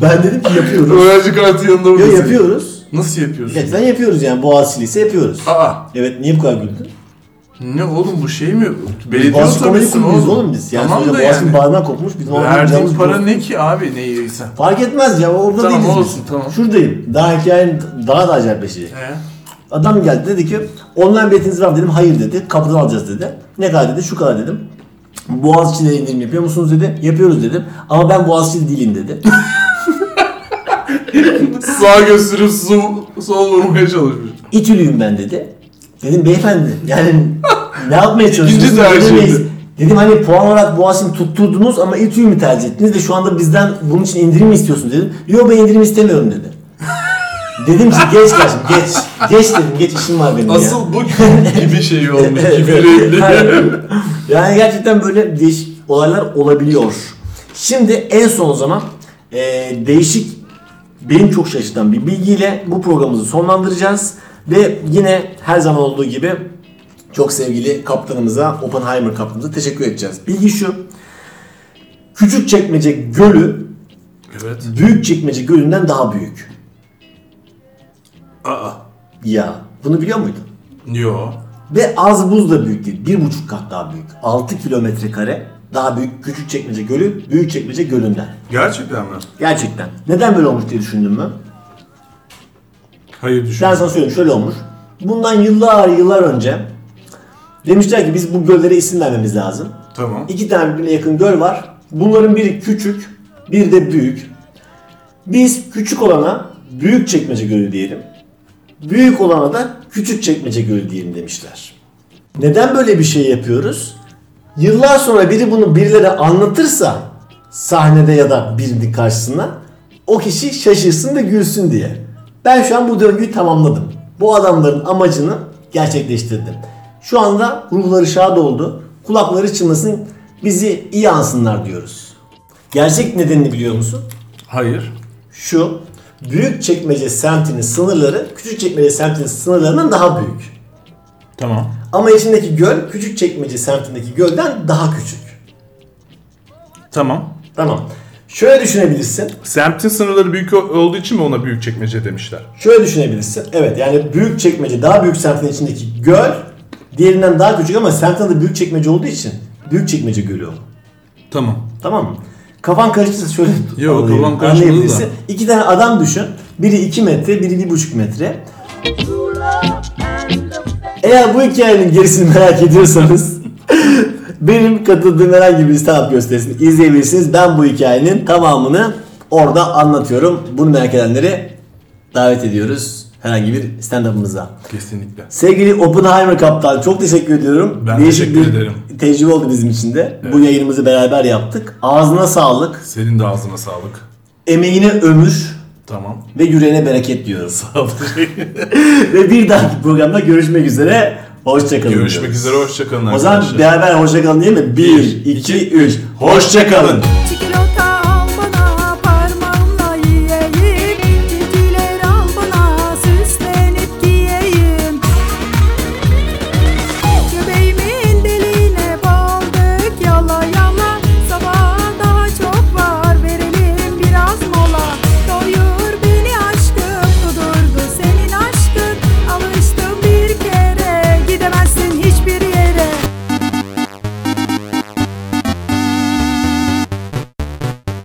ben dedim ki yapıyoruz. Öğrenci kartı yanında Yo buradasın. yapıyoruz. Nasıl yapıyorsun? Gerçekten yapıyoruz yani Boğaziçi'li ise yapıyoruz. Aa. Evet niye bu kadar güldün? Ne oğlum bu şey mi? Belediye Boğaziçi Komedi otobüsü Kulübü'yüz oğlum biz. Yani tamam da yani. bağrından kopmuş. Bizim orada Verdiğin yapacağımız para bu- ne ki abi neyse. Fark etmez ya orada Tamam, değiliz biz. olsun, tamam. Şuradayım. Daha hikayenin daha da acayipleşecek. He? Adam geldi dedi ki online biletiniz var mı dedim hayır dedi. Kapıdan alacağız dedi. Ne kadar dedi şu kadar dedim. Boğaziçi'ne indirim yapıyor musunuz dedi. Yapıyoruz dedim. Ama ben Boğaziçi'li değilim dedi. <laughs> Sağ gösterip sol, sol vurmaya çalışmış. İTÜ'lüyüm ben dedi. Dedim beyefendi yani <laughs> ne yapmaya çalışıyorsunuz? İkinci. Dedim hani puan olarak Boğaziçi'ni tutturdunuz ama İTÜ'yü mü tercih ettiniz de şu anda bizden bunun için indirim mi istiyorsunuz dedim. Yok ben indirim istemiyorum dedi. <laughs> dedim ki geç kardeşim geç. Geç dedim geç işim var benim ya. Asıl bu gibi şey olmuş. Gibi <laughs> yani gerçekten böyle değişik olaylar olabiliyor. Şimdi en son zaman e, değişik benim çok şaşırtan bir bilgiyle bu programımızı sonlandıracağız. Ve yine her zaman olduğu gibi çok sevgili kaptanımıza, Oppenheimer kaptanımıza teşekkür edeceğiz. Bilgi şu. Küçükçekmece Gölü evet. Büyükçekmece Gölü'nden daha büyük. Aa. Ya bunu biliyor muydun? Yo. Ve az buz da büyük değil. Bir buçuk kat daha büyük. 6 kilometre kare daha büyük Küçükçekmece Gölü Büyükçekmece Gölü'nden. Gerçekten mi? Gerçekten. Neden böyle olmuş diye düşündüm ben. Hayır Ben düşün. sana söyleyeyim şöyle olmuş. Bundan yıllar yıllar önce demişler ki biz bu göllere isim vermemiz lazım. Tamam. İki tane birbirine yakın göl var. Bunların biri küçük, biri de büyük. Biz küçük olana büyük çekmece gölü diyelim. Büyük olana da küçük çekmece gölü diyelim demişler. Neden böyle bir şey yapıyoruz? Yıllar sonra biri bunu birileri anlatırsa sahnede ya da birinin karşısına o kişi şaşırsın ve gülsün diye. Ben şu an bu döngüyü tamamladım. Bu adamların amacını gerçekleştirdim. Şu anda ruhları şad oldu. Kulakları çınlasın, bizi iyi ansınlar diyoruz. Gerçek nedenini biliyor musun? Hayır. Şu, Büyükçekmece semtinin sınırları Küçükçekmece semtinin sınırlarından daha büyük. Tamam. Ama içindeki göl Küçükçekmece semtindeki gölden daha küçük. Tamam. Tamam. Şöyle düşünebilirsin. Semtin sınırları büyük olduğu için mi ona büyük çekmece demişler? Şöyle düşünebilirsin. Evet yani Büyükçekmece daha büyük semtin içindeki göl diğerinden daha küçük ama semtin adı Büyükçekmece olduğu için Büyükçekmece Gölü o. Tamam. Tamam mı? Kafan karıştıysa şöyle Yok, kafam karışmadı da. İki tane adam düşün. Biri 2 metre, biri 1,5 metre. Eğer bu hikayenin gerisini merak ediyorsanız <laughs> benim katıldığım herhangi bir stand-up gösterisini izleyebilirsiniz. Ben bu hikayenin tamamını orada anlatıyorum. Bunu merak edenleri davet ediyoruz herhangi bir stand-up'ımıza. Kesinlikle. Sevgili Oppenheimer Kaptan çok teşekkür ediyorum. Ben Değişik teşekkür bir ederim. tecrübe oldu bizim için de. Bu yayınımızı beraber yaptık. Ağzına sağlık, Senin de ağzına sağlık. emeğine ömür Tamam. ve yüreğine bereket diyorum. <laughs> Sağ ol. ve bir dahaki programda görüşmek üzere. Hoşçakalın. Görüşmek diyoruz. üzere. Hoşçakalın O zaman arkadaşlar. beraber hoşçakalın değil mi? 1, 2, 3. Hoşçakalın. Al